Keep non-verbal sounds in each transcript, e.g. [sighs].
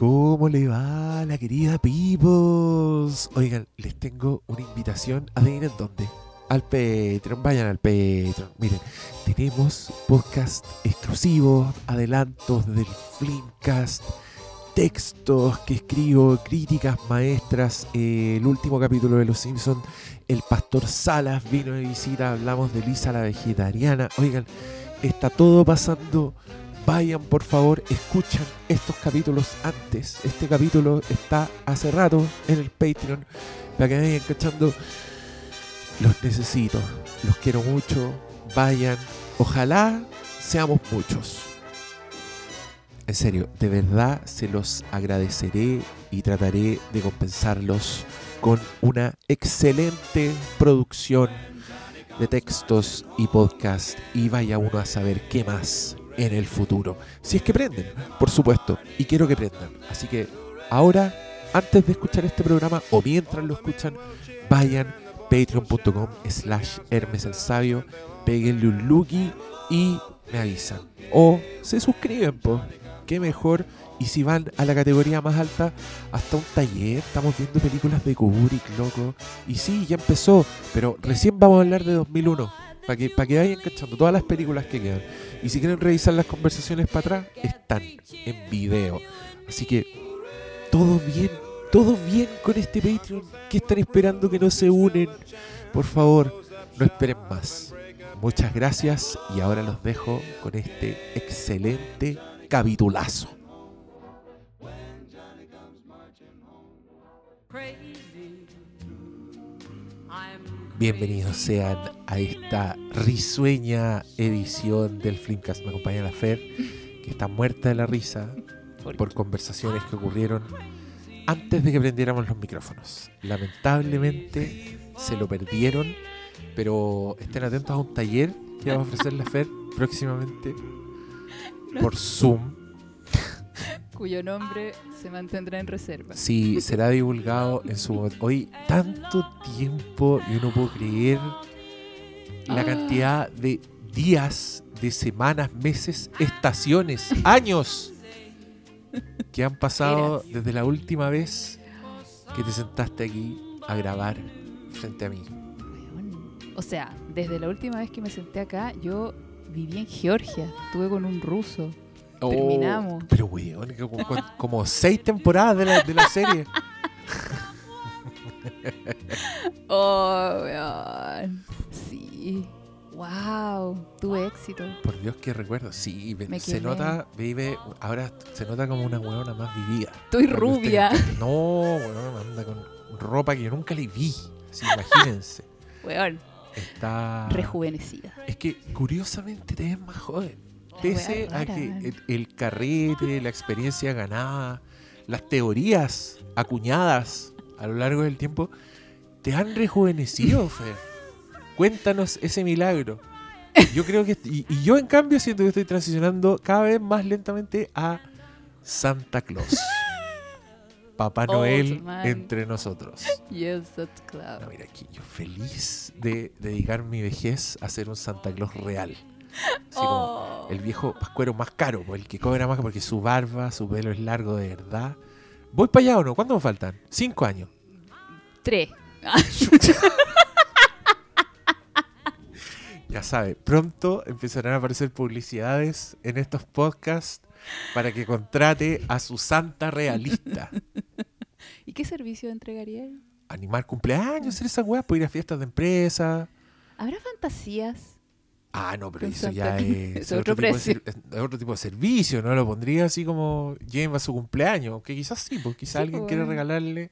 ¿Cómo le va la querida Peoples? Oigan, les tengo una invitación. Adivinen dónde. Al Patreon, vayan al Patreon. Miren, tenemos podcast exclusivos, adelantos del Flimcast, textos que escribo, críticas maestras. eh, el último capítulo de Los Simpsons, el pastor Salas vino de visita. Hablamos de Lisa la vegetariana. Oigan, está todo pasando vayan por favor, escuchan estos capítulos antes. Este capítulo está hace rato en el Patreon para que vayan cachando. Los necesito, los quiero mucho. Vayan, ojalá seamos muchos. En serio, de verdad se los agradeceré y trataré de compensarlos con una excelente producción de textos y podcast y vaya uno a saber qué más en el futuro. Si es que prenden, por supuesto, y quiero que prendan. Así que ahora, antes de escuchar este programa o mientras lo escuchan, vayan patreon.com slash Hermes el Sabio, peguenle un looky y me avisan. O se suscriben, pues. Qué mejor. Y si van a la categoría más alta, hasta un taller, estamos viendo películas de Kubrick, loco. Y sí, ya empezó, pero recién vamos a hablar de 2001. Para que, para que vayan cachando todas las películas que quedan. Y si quieren revisar las conversaciones para atrás, están en video. Así que todo bien, todo bien con este Patreon. ¿Qué están esperando que no se unen? Por favor, no esperen más. Muchas gracias y ahora los dejo con este excelente capitulazo. Bienvenidos sean a esta risueña edición del Flimcast. Me acompaña la Fer, que está muerta de la risa por conversaciones que ocurrieron antes de que prendiéramos los micrófonos. Lamentablemente se lo perdieron, pero estén atentos a un taller que va a ofrecer la Fer próximamente por Zoom. Cuyo nombre se mantendrá en reserva. Sí, será divulgado en su momento. Hoy, tanto tiempo, yo no puedo creer la Ah. cantidad de días, de semanas, meses, estaciones, años que han pasado desde la última vez que te sentaste aquí a grabar frente a mí. O sea, desde la última vez que me senté acá, yo viví en Georgia. Estuve con un ruso. Terminamos. Oh, pero, weón, como, seis temporadas de la, de la serie. [laughs] Oh, weón. Sí. Wow. Tuve éxito. Por Dios, que recuerdo. Sí, Me se nota, vive, ahora se nota como una huevona más vivida. Estoy rubia. No, weón, anda con ropa que yo nunca le vi. Así, imagínense. [laughs] Weón. Está. Rejuvenecida. Es que curiosamente te ves más joven. Pese a que el, carrete, la experiencia ganada, las teorías acuñadas a lo largo del tiempo, te han rejuvenecido, [laughs] Fer. Cuéntanos ese milagro. Yo creo que. Y, y yo, en cambio, siento que estoy transicionando cada vez más lentamente a Santa Claus. Papá Old Noel man. entre nosotros. Yes, that's cloud. No, mira aquí, yo feliz de dedicar mi vejez a ser un Santa Claus real. Así como Oh. el viejo pascuero más caro, el que cobra más porque su barba, su pelo es largo de verdad. ¿Voy para allá o no? ¿Cuánto me faltan? Cinco años. Tres. [laughs] Ya sabe, pronto empezarán a aparecer publicidades en estos podcasts para que contrate a su santa realista. [laughs] ¿Y qué servicio entregaría ahí? Animar cumpleaños, hacer esas weas, ir a fiestas de empresa. ¿Habrá fantasías? Ah, no, pero eso ya [laughs] es, otro tipo de, precio. ser- es otro tipo de servicio, ¿no? Lo pondría así como lleva su cumpleaños, que quizás sí, pues quizás Sí, alguien pues, quiere bueno. regalarle.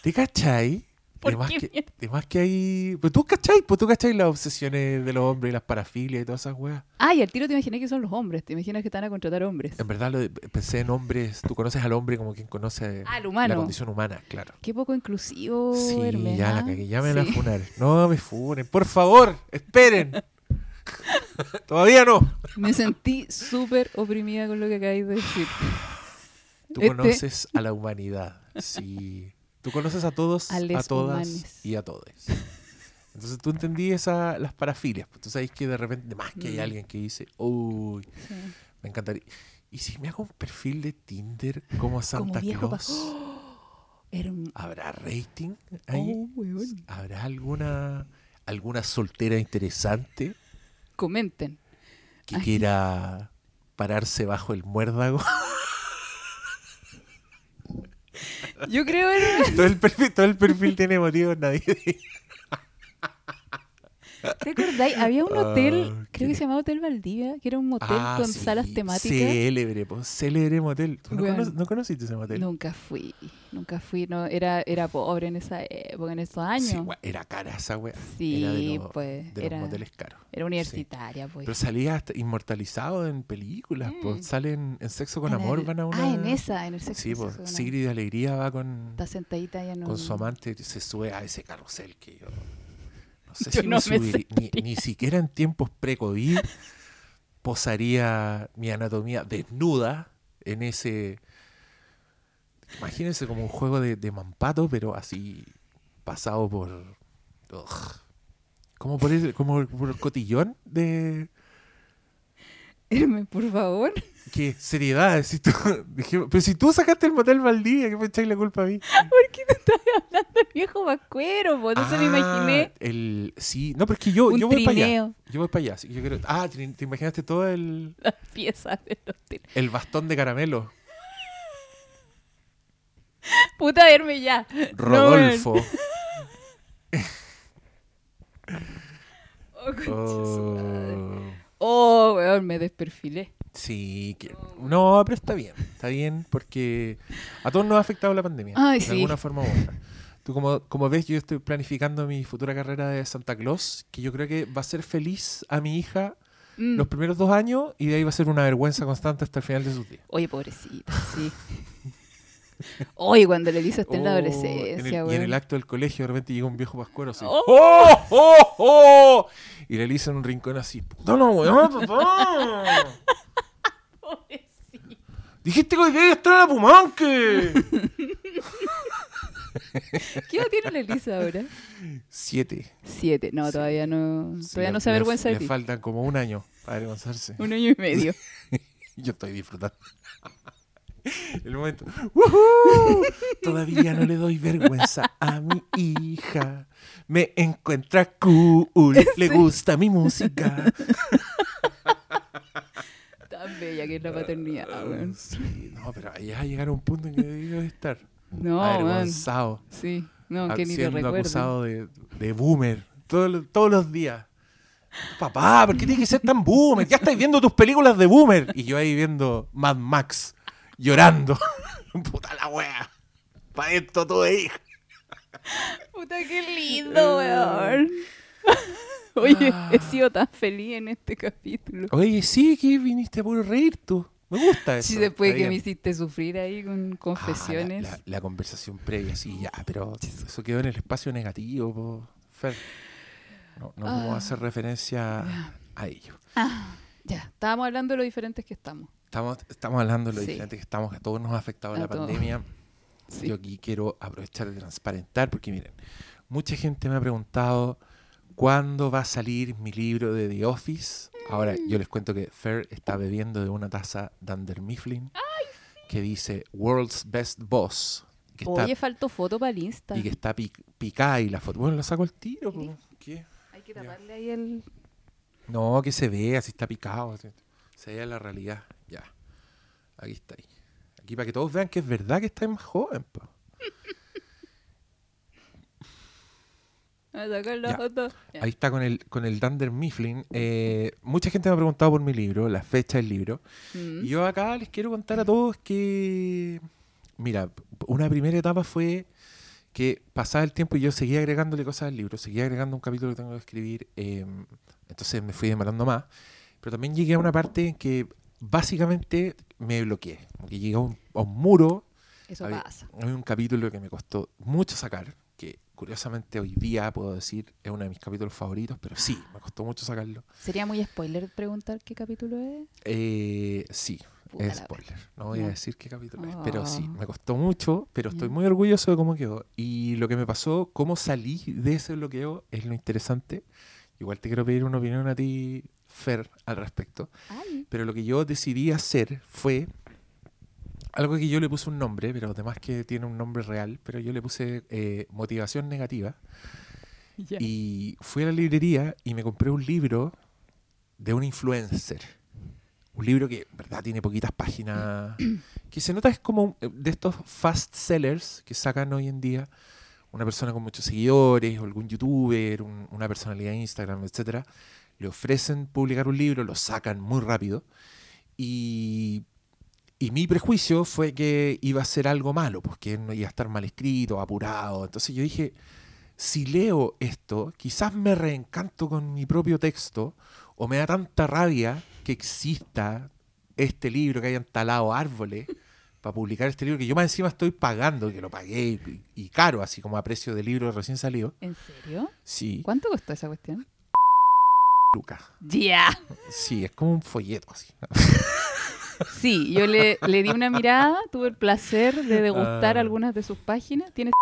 ¿Te cachai? ¿Por qué que, que hay... Pues tú cachai, pues tú cachai las obsesiones de los hombres y las parafilias y todas esas weas. Ah, y al tiro te imaginé que son los hombres. Te imaginas que están a contratar hombres. En verdad lo de- pensé en hombres, tú conoces al hombre como quien conoce la condición humana, claro. Qué poco inclusivo, Sí, Hermes, ya la ¿ah? cagué, ya me van a Sí. funar. No me funen, por favor, esperen. [laughs] Todavía no. Me sentí súper oprimida con lo que acabáis de decir. Tú Este- conoces a la humanidad. Sí. Tú conoces a todos, A todas humanes. y a todos. Entonces tú entendí esa, las parafilias. Pues tú sabes que de repente, más que hay alguien que dice, uy, Sí. me encantaría. ¿Y si me hago un perfil de Tinder como Santa Como Claus? [gasps] ¡Oh! Un... ¿Habrá rating ahí? Oh, weón. ¿Habrá alguna, alguna soltera interesante Comenten. que Ay. quiera pararse bajo el muérdago? [laughs] Yo creo era... todo, el perfil, todo el perfil tiene motivos navideños. ¿Te acordáis? Había un hotel, Ah, creo que se llamaba Hotel Valdivia, que era un motel Ah, con sí, salas temáticas. Célebre, po, célebre motel. ¿Tú no, cono- no conociste ese motel? Nunca fui, nunca fui, no, era, era pobre en esa época, en esos años. Sí, era cara esa wea. Sí, era de, los- pues, de los era- moteles caros. Era universitaria, pues. Pero salía hasta inmortalizado en películas. Mm. Salen en Sexo con En Amor, el- van a una. Ah, en esa, en el sexo. Sí, pues Sexo con Amor. Sigrid de Alegría va con, Está sentadita ya no. con su amante se sube a ese carrusel que yo. No sé Yo si no me subiría. Ni, ni siquiera en tiempos pre-COVID posaría mi anatomía desnuda en ese. Imagínense como un juego de, de mampato, pero así pasado por. ugh, como por el, como por el cotillón de. Hermes, por favor. ¿Qué? Seriedad. [laughs] Si tú, dije, pero si tú sacaste el motel Valdivia, ¿qué me echáis la culpa a mí? [laughs] ¿Por qué te estás hablando del viejo vacuero? Pues no se me Ah, imaginé El, sí, no, pero es que yo, yo voy para allá. Yo voy para allá. yo ah, te, te imaginaste todo el, las piezas del hotel. el bastón de caramelo. Puta, verme ya. Rodolfo. [laughs] Oh. Oh, Oh, weón, me desperfilé. Sí, que, no, pero está bien. Está bien porque a todos nos ha afectado la pandemia. Ay, de sí. alguna forma u otra. Tú como, como ves, yo estoy planificando mi futura carrera de Santa Claus, que yo creo que va a ser feliz a mi hija Mm. los primeros dos años y de ahí va a ser una vergüenza constante hasta el final de sus días. Oye, pobrecita, sí. Oye, cuando la Elisa está en la Oh, adolescencia, en el- y en weón. el acto del colegio de repente llega un viejo pascuero así. Oh. ¡Oh! ¡Oh! ¡Oh! Y le Elisa en un rincón así. ¡Puta papá! [laughs] Pobrecita. Dijiste que hoy día estar en la Pumanque. [laughs] ¿Qué edad tiene la Elisa ahora? Siete. Siete. No, todavía no. Sí, Todavía le- no se le- avergüenza de Le ti. faltan como un año para avergonzarse. Un año y medio. [laughs] Yo estoy disfrutando. [laughs] El momento. ¡Woohoo! Todavía no le doy vergüenza a mi hija. Me encuentra cool. [laughs] Le gusta mi música. [laughs] Tan bella que es la paternidad, weón. Sí, no, pero ahí vas a llegar a un punto en que debes estar No, avergonzado. Sí. No, que ni te recuerdo. acusado de, de boomer todos los- todos los días. Papá, ¿por qué tienes que ser tan boomer? Ya estáis viendo tus películas de boomer. Y yo ahí viendo Mad Max, llorando. [laughs] Puta la wea. Pa' esto todo hija. Puta, qué lindo, weón. [laughs] Oye, he sido tan feliz en este capítulo. Oye, sí, que viniste a puro reír tú. Me gusta eso. Sí, después está que me hiciste sufrir ahí con Ah, la- confesiones. la, la conversación previa, sí, ya, pero eso quedó en el espacio negativo, po, Fer. No, no vamos a Ah. hacer referencia a ello. Ah, ya, estábamos hablando de lo diferentes que estamos. Estamos, estamos hablando de lo Sí. diferente que estamos, que a todos nos ha afectado A la todos. pandemia. Sí. Yo aquí quiero aprovechar de transparentar, porque miren, mucha gente me ha preguntado cuándo va a salir mi libro de The Office. Ahora, yo les cuento que Fer está bebiendo de una taza Dunder Mifflin que dice World's Best Boss. Que está, Oye, faltó foto para el Insta. y que está pic- picada y la foto. Bueno, la saco al tiro. Po. ¿Qué? Hay que taparle ahí el... No, que se vea, si está picado. Se vea la realidad. Aquí está ahí. Aquí para que todos vean que es verdad que estáis más joven. po. [laughs] Ya. Ahí está con el, con el Dunder Mifflin. Eh, mucha gente me ha preguntado por mi libro, la fecha del libro. Mm. Y yo acá les quiero contar a todos que, mira, una primera etapa fue que pasaba el tiempo y yo seguía agregándole cosas al libro, seguía agregando un capítulo que tengo que escribir, eh, entonces me fui demorando más, pero también llegué a una parte en que básicamente me bloqueé, que llegué a un, a un muro, Eso había- pasa. hay un capítulo que me costó mucho sacar, que curiosamente hoy día puedo decir es uno de mis capítulos favoritos, pero sí, me costó mucho sacarlo. ¿Sería muy spoiler preguntar qué capítulo es? Eh, sí, Puta es spoiler. No voy a decir qué capítulo es, pero sí, Ah. me costó mucho, pero estoy muy orgulloso de cómo quedó. Y lo que me pasó, cómo salí de ese bloqueo, es lo interesante. Igual te quiero pedir una opinión a ti, Fer al respecto. Ay. Pero lo que yo decidí hacer fue algo que yo le puse un nombre, pero además que tiene un nombre real, pero yo le puse eh, motivación negativa. Ya. Y fui a la librería y me compré un libro de un influencer. Un libro que, en verdad, tiene poquitas páginas. [clears throat] Que se nota es como un- de estos fast sellers que sacan hoy en día una persona con muchos seguidores, o algún youtuber, un- una personalidad de Instagram, etcétera. Le ofrecen publicar un libro, lo sacan muy rápido. Y, y mi prejuicio fue que iba a ser algo malo, pues que no iba a estar mal escrito, apurado. Entonces yo dije, si leo esto, quizás me reencanto con mi propio texto o me da tanta rabia que exista este libro, que hayan talado árboles para publicar este libro, que yo más encima estoy pagando, que lo pagué y, y caro, así como a precio de libro recién salido. ¿En serio? Sí, ¿Cuánto costó esa cuestión? Lucas. Ya. Sí, es como un folleto así. [laughs] Sí, yo le, le di una mirada, tuve el placer de degustar Ah. algunas de sus páginas. Tiene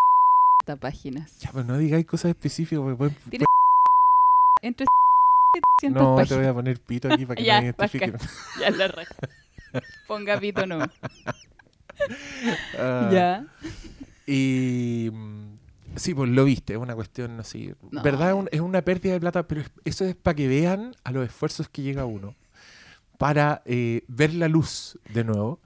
páginas. Ya, pero no digáis cosas específicas. porque pueden- Tiene Entre y 300 no, te páginas. voy a poner pito aquí para que [laughs] Ya, me identifiquen. Ya la [laughs] raja. Ponga pito no. Ah, Ya. Y mm, sí, pues lo viste, es una cuestión así. No. ¿Verdad? Es un- Es una pérdida de plata, pero es- eso es para que vean a los esfuerzos que llega uno para eh, ver la luz de nuevo.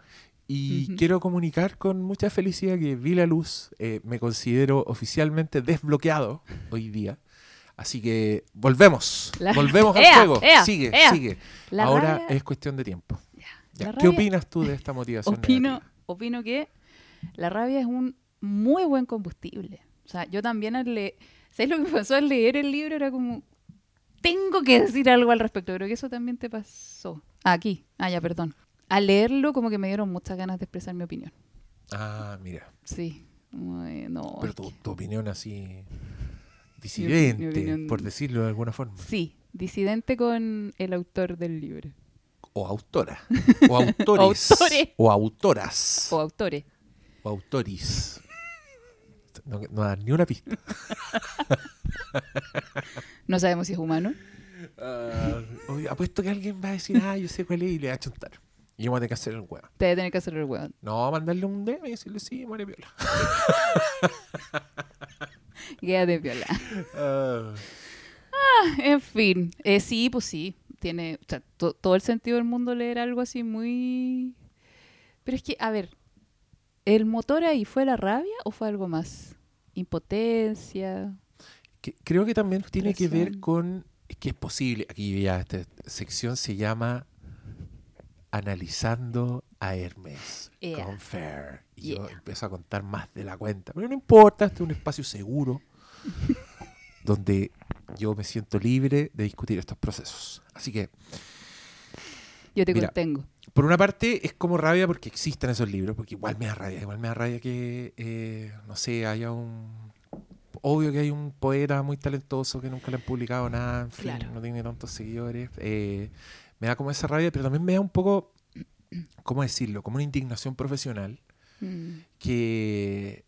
Y quiero comunicar con mucha felicidad que vi la luz. eh, me considero oficialmente desbloqueado hoy día. Así que volvemos. La- Volvemos al [laughs] juego. ea, sigue, ea. sigue. La Ahora rabia- es cuestión de tiempo. Ya, ¿Qué rabia- opinas tú de esta motivación? [laughs] Opino, negativa? opino que la rabia es un muy buen combustible. O sea, yo también al leer... ¿Sabes lo que me pasó al leer el libro? Era como... Tengo que decir algo al respecto. Creo que eso también te pasó. Ah, aquí. Ah, ya, perdón. Al leerlo como que me dieron muchas ganas de expresar mi opinión. Ah, mira. Sí. No, Pero tu, tu opinión así [laughs] disidente, opinión- por decirlo de alguna forma. Sí, disidente con el autor del libro. O autora. O autores. [laughs] Autores. O autoras. O autores. O autoris. No, no da ni una pista. [laughs] No sabemos si es humano. Ah, oye, apuesto que alguien va a decir, ah, yo sé cuál es y le va a chuntar. Y yo voy a tener que hacer el huevo. Te debe tener que hacer el hueón. No, mandarle un DM y decirle, sí, muere viola. [laughs] Quédate viola. Ah, En fin, eh, sí, pues sí, tiene o sea, to- todo el sentido del mundo leer algo así muy... Pero es que, a ver, ¿el motor ahí fue la rabia o fue algo más? Impotencia. que- creo que también tiene que ver con que es posible. Aquí ya esta sección se llama Analizando a Hermes Ea. con Fair. Y yo Yeah. empiezo a contar más de la cuenta. Pero no importa, este es un espacio seguro [laughs] donde yo me siento libre de discutir estos procesos. Así que, Yo te Mira. contengo. Por una parte, es como rabia porque existen esos libros, porque igual me da rabia, igual me da rabia que, eh, no sé, haya un... Obvio que hay un poeta muy talentoso que nunca le han publicado nada, en fin, Claro. no tiene tantos seguidores. eh, me da como esa rabia, pero también me da un poco, ¿cómo decirlo? Como una indignación profesional Mm, que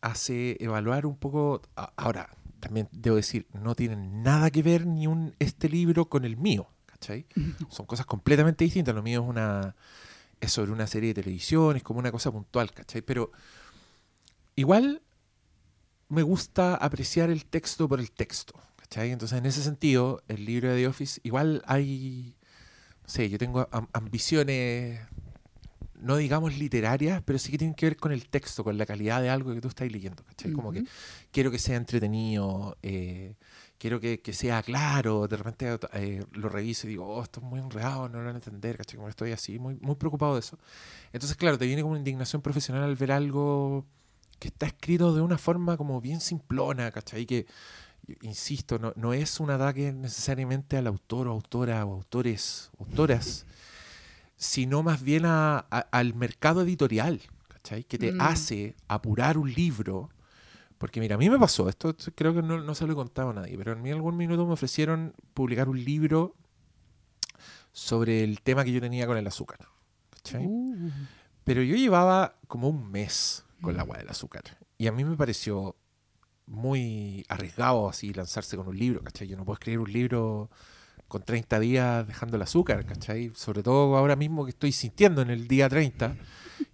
hace evaluar un poco. Ahora, también debo decir, no tienen nada que ver ni un este libro con el mío, ¿cachai? Son cosas completamente distintas. Lo mío es una es sobre una serie de televisión, es como una cosa puntual, ¿cachai? Pero igual me gusta apreciar el texto por el texto, ¿cachai? Entonces, en ese sentido, el libro de The Office, igual hay, no sé, yo tengo am- ambiciones, no digamos literarias, pero sí que tienen que ver con el texto, con la calidad de algo que tú estás leyendo, ¿cachai? Como que ujú. quiero que sea entretenido, eh, quiero que, que sea claro, de repente eh, lo reviso y digo, oh, esto es muy enredado, no lo van a entender, ¿cachai? Como estoy así, muy, muy preocupado de eso. Entonces, claro, te viene como una indignación profesional al ver algo que está escrito de una forma como bien simplona, ¿cachai? Que, insisto, no, no es un ataque necesariamente al autor o autora o autores, autoras, sino más bien a- a- al mercado editorial, ¿cachai? Que te Mm. hace apurar un libro. Porque mira, a mí me pasó, esto creo que no, no se lo he contado a nadie, pero a mí en algún minuto me ofrecieron publicar un libro sobre el tema que yo tenía con el azúcar. ¿cachai? Uh, Pero yo llevaba como un mes con la agua del azúcar. Y a mí me pareció muy arriesgado así lanzarse con un libro, ¿cachai? Yo no puedo escribir un libro con 30 días dejando el azúcar, ¿cachai? Sobre todo ahora mismo que estoy sintiendo en el día 30,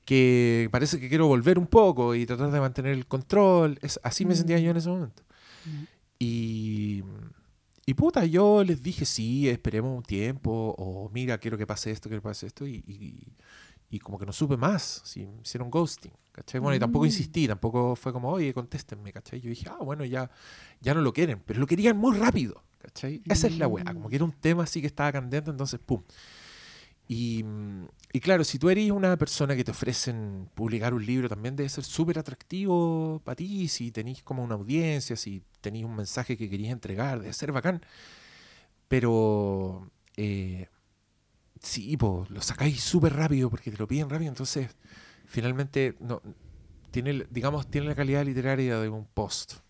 que parece que quiero volver un poco y tratar de mantener el control. Es, así me sentía yo en ese momento. Mm. Y, y puta, yo les dije, sí, esperemos un tiempo, o mira, quiero que pase esto, quiero que pase esto, y, y, y como que no supe más, sí, me hicieron ghosting, ¿cachai? Bueno, y tampoco Mm. insistí, tampoco fue como, oye, contéstenme, ¿cachai? Yo dije, ah, bueno, ya, ya no lo quieren, pero lo querían muy rápido, ¿cachai? Esa es la weá, como que era un tema así que estaba candente, entonces, pum. Y, y claro, si tú eres una persona que te ofrecen publicar un libro, también debe ser súper atractivo para ti, si tenéis como una audiencia, si tenéis un mensaje que querías entregar, debe ser bacán. Pero eh, sí, po, lo sacáis súper rápido porque te lo piden rápido, entonces finalmente no, tiene, digamos, tiene la calidad literaria de un post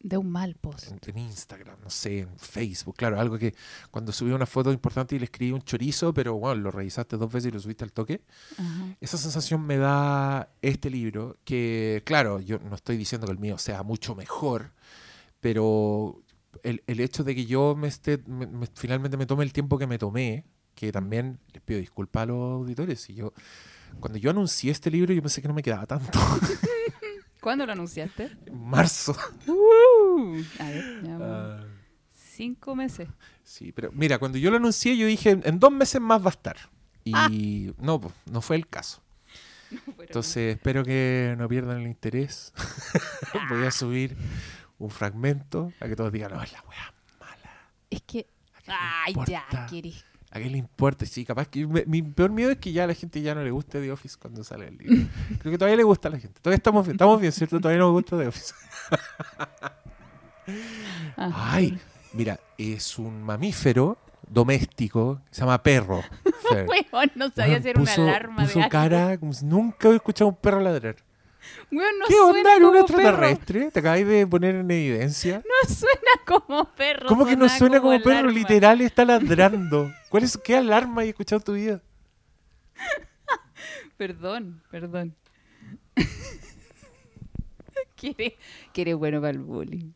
De un mal post. en, en Instagram, no sé, en Facebook, claro, algo que cuando subí una foto importante y le escribí un chorizo, pero bueno, lo revisaste dos veces y lo subiste al toque. Ajá. Esa sensación me da este libro, que claro, yo no estoy diciendo que el mío sea mucho mejor, pero el, el hecho de que yo me esté, me- me- finalmente me tome el tiempo que me tomé, que también les pido disculpas a los auditores, y yo, cuando yo anuncié este libro yo pensé que no me quedaba tanto, [laughs] ¿Cuándo lo anunciaste? en marzo. [laughs] Uh, a ver, ya, Ah, cinco meses. sí, pero mira, cuando yo lo anuncié yo dije, en dos meses más va a estar. Y Ah. no, pues, [laughs] no fue el caso. Entonces espero que no pierdan el interés. [laughs] Voy a subir un fragmento a que todos digan, no, es la weá mala. Es que. ¿A qué le Ay, ya, querés. ¿A qué le importa? Sí, capaz que me- mi peor miedo es que ya a la gente ya no le guste The Office cuando sale el libro. [laughs] Creo que todavía le gusta a la gente. Todavía estamos bien, estamos bien, ¿cierto? Todavía nos gusta The Office. [laughs] Ah, Ay, mira, es un mamífero doméstico, se llama perro. [laughs] No sabía hacer una alarma puso de cara como si nunca había escuchado a un perro ladrar. Weón, no ¿Qué suena onda? ¿Era un como perro. extraterrestre? ¿Te acabas de poner en evidencia? No suena como perro. ¿Cómo que no suena como perro? alarma. Literal está ladrando. ¿Cuál es, ¿Qué alarma hay escuchado en tu vida? [laughs] Perdón, perdón. [laughs] quiere, quiere bueno para el bullying.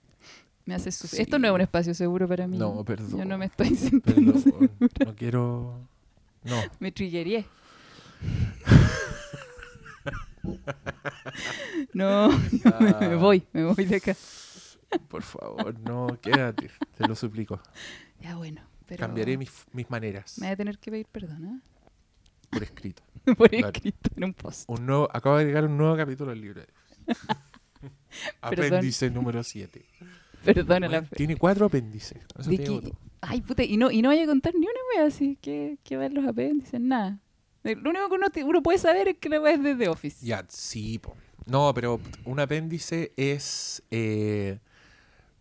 Me hace. Sí. Esto no es un espacio seguro para mí. No, perdón. Yo no me estoy sintiendo Perdón, segura. no quiero... No. Me trillería. [laughs] [laughs] no, me, me voy, me voy de acá. Por favor, no, quédate. Te lo suplico. Ya bueno, pero Cambiaré mis, mis maneras me voy a tener que pedir perdón, por escrito. ¿eh? [laughs] Por Claro. escrito en un post. Un nuevo, acabo de agregar un nuevo capítulo al libro. [laughs] Apéndice número 7. Perdona la tiene cuatro apéndices. Eso que- todo. Ay, puta, y no, y no vaya a contar ni una wea así que, que los apéndices, nada. Eh, Lo único que uno, puede saber es que la wea es de The Office. Ya, sí, po. No, pero un apéndice es eh,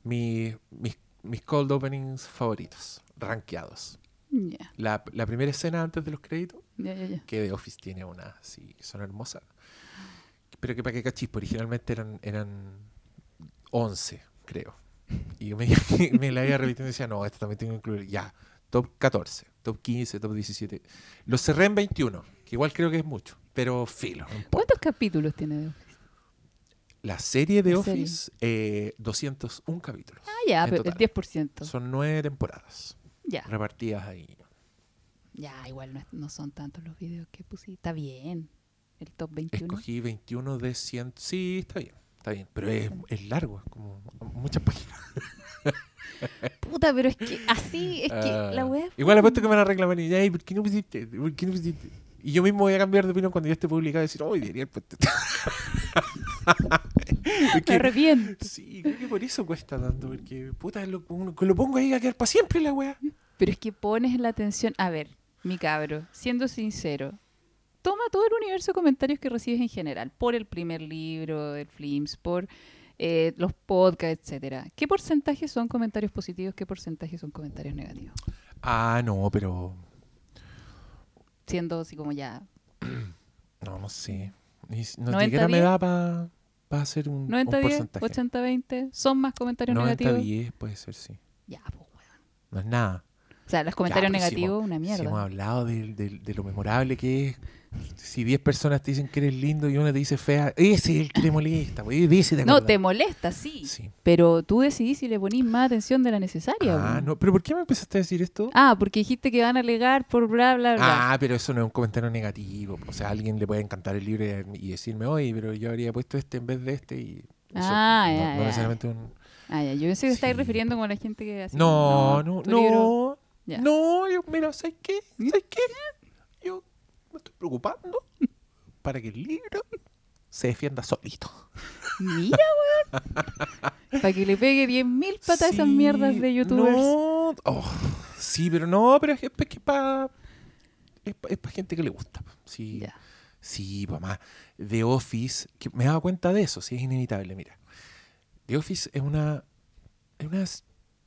mi- mis, mis cold openings favoritos, rankeados. Ya, La, la primera escena antes de los créditos, que The Office tiene una que son hermosas. Pero que para que cachis, pues, originalmente eran, eran 11, creo. Y yo me, [laughs] me la iba repitiendo y decía, no, esto también tengo que incluir. Ya, top 14, top 15, top 17. Lo cerré en 21, que igual creo que es mucho, pero filo. no. ¿Cuántos capítulos tiene The Office? La serie de La serie. Office, eh, 201 capítulos. Ah, ya, pero el 10%. Son nueve temporadas Ya, repartidas ahí. ya, igual no, no son tantos los videos que pusiste. Está bien. El top 21. Escogí 21 de 100. Sí, está bien. Está bien. Pero es, es largo, es como muchas páginas. [laughs] Puta, pero es que así, es que Ah, la wea. Igual apuesto que me van a reclamar y "Ey, ¿por qué no pusiste? ¿Por qué no pusiste? Y yo mismo voy a cambiar de opinión cuando ya esté publicado y decir, oh, debería haber puesto esto". [laughs] Es Me que- arrepiento. Sí, creo que por eso cuesta tanto, porque puta, lo, lo pongo ahí a quedar para siempre la wea. Pero es que pones la atención. A ver, mi cabro, siendo sincero, toma todo el universo de comentarios que recibes en general, por el primer libro del Flims, por eh, los podcasts, etcétera. ¿Qué porcentaje son comentarios positivos? ¿Qué porcentaje son comentarios negativos? Ah, no, pero Siendo así como ya [clears throat] no, no sé. Ni, no 90, siquiera me 10. da para hacer un, un 90-10, porcentaje. 80-20, ¿son más comentarios negativos? 90-10 puede ser, sí. Ya, pues, weón. No es nada. O sea, los comentarios pero si negativos, hemos- una Si hemos mierda. hablado de, de- de lo memorable que es Si 10 personas te dicen que eres lindo y una te dice fea, ese es el que te molesta, de ese te No, te molesta, sí. Sí. Pero tú decidís si le ponís más atención de la necesaria. Ah, no, pero ¿por qué me empezaste a decir esto? Ah, porque dijiste que van a alegar por bla, bla, bla. Ah, pero eso no es un comentario negativo. O sea, a alguien le puede encantar el libro y decirme, oye, pero yo habría puesto este en vez de este y... eso Ah, no, ya, no ya. necesariamente un... Ah, ya, yo pensé que estáis refiriendo a la gente que así. No, no, no. No, yo, mira, ¿sabes qué? ¿Sabes qué? Yo me estoy preocupando para que el libro se defienda solito. Mira, weón. Para que le pegue 10.000 patas a esas Sí, mierdas de youtubers. No, oh, sí, pero no, pero es, es que para es, para gente que le gusta. Sí, Ya. sí, mamá. The Office, que me he dado cuenta de eso, sí, es inevitable, mira. The Office es una, es una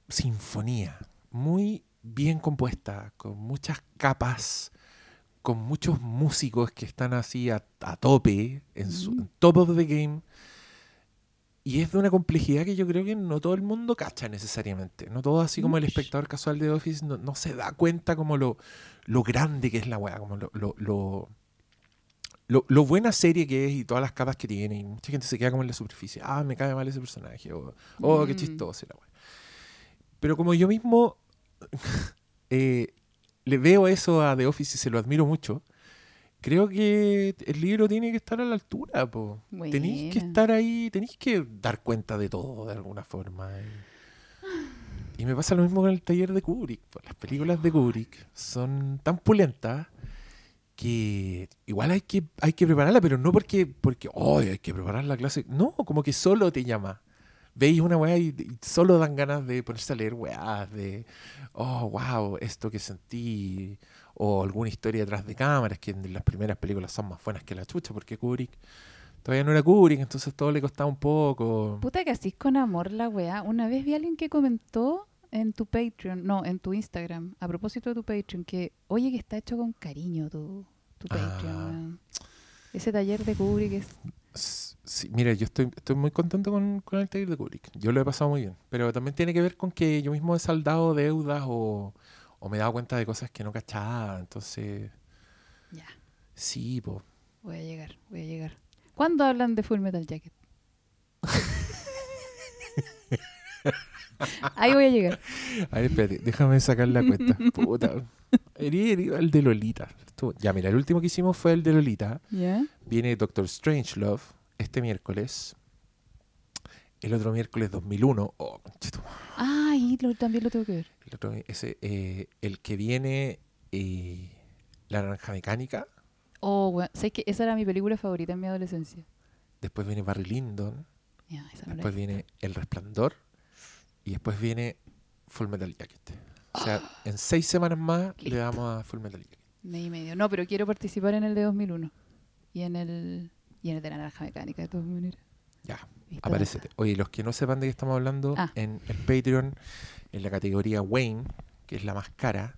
sinfonía muy bien compuesta, con muchas capas, con muchos músicos que están así a, a tope, en su en top of the game. Y es de una complejidad que yo creo que no todo el mundo cacha necesariamente. No todo así como el espectador casual de The Office no, no se da cuenta como lo, lo grande que es la weá, como lo, lo, lo, lo- lo buena serie que es y todas las capas que tiene. Y mucha gente se queda como en la superficie. Ah, me cae mal ese personaje. O, oh, qué Mm. chistoso la. Pero como yo mismo [laughs] eh, le veo eso a The Office y se lo admiro mucho, creo que el libro tiene que estar a la altura. Po. Tenéis que estar ahí, tenéis que dar cuenta de todo de alguna forma. Y, y me pasa lo mismo con el taller de Kubrick. Las películas de Kubrick son tan pulentas que igual hay que, hay que prepararla, pero no porque, porque "Ay, hay que preparar la clase. No, como que solo te llama. Veis una weá y, y solo dan ganas de ponerse a leer weás, de, oh, wow, esto que sentí, o alguna historia detrás de cámaras, que en las primeras películas son más buenas que la chucha, porque Kubrick todavía no era Kubrick, entonces todo le costaba un poco. Puta que así con amor la weá. Una vez vi a alguien que comentó en tu Patreon, no, en tu Instagram, a propósito de tu Patreon, que oye que está hecho con cariño tu, tu Patreon. Ah. Ese taller de Kubrick es... Sí, mira, yo estoy, estoy muy contento con, con el taller de Kubrick. Yo lo he pasado muy bien. Pero también tiene que ver con que yo mismo he saldado deudas o, o me he dado cuenta de cosas que no cachaba. Entonces, Ya, sí, po. voy a llegar, voy a llegar. ¿Cuándo hablan de Full Metal Jacket? [laughs] Ahí voy a llegar. A ver, espérate, déjame sacar la cuenta. [laughs] Puta. El de Lolita. Ya, mira, el último que hicimos fue el de Lolita. ¿Ya? Viene Doctor Strangelove este miércoles. El otro miércoles 2001. Oh. Ay, también lo tengo que ver. El, otro, ese, eh, el que viene, eh, La Naranja Mecánica. Oh, weón, ¿sabes que esa era mi película favorita en mi adolescencia? Después viene Barry Lyndon. No Después viene El Resplandor. Y después viene Full Metal Jacket. O sea, [gasps] en seis semanas más le damos a Full Metal Jacket. Mes y medio. No, pero quiero participar en el de 2001. Y en el, y en el de la naranja mecánica, de todas maneras. Ya, aparecete. Oye, los que no sepan de qué estamos hablando, Ah. en el Patreon, en la categoría Wayne, que es la más cara,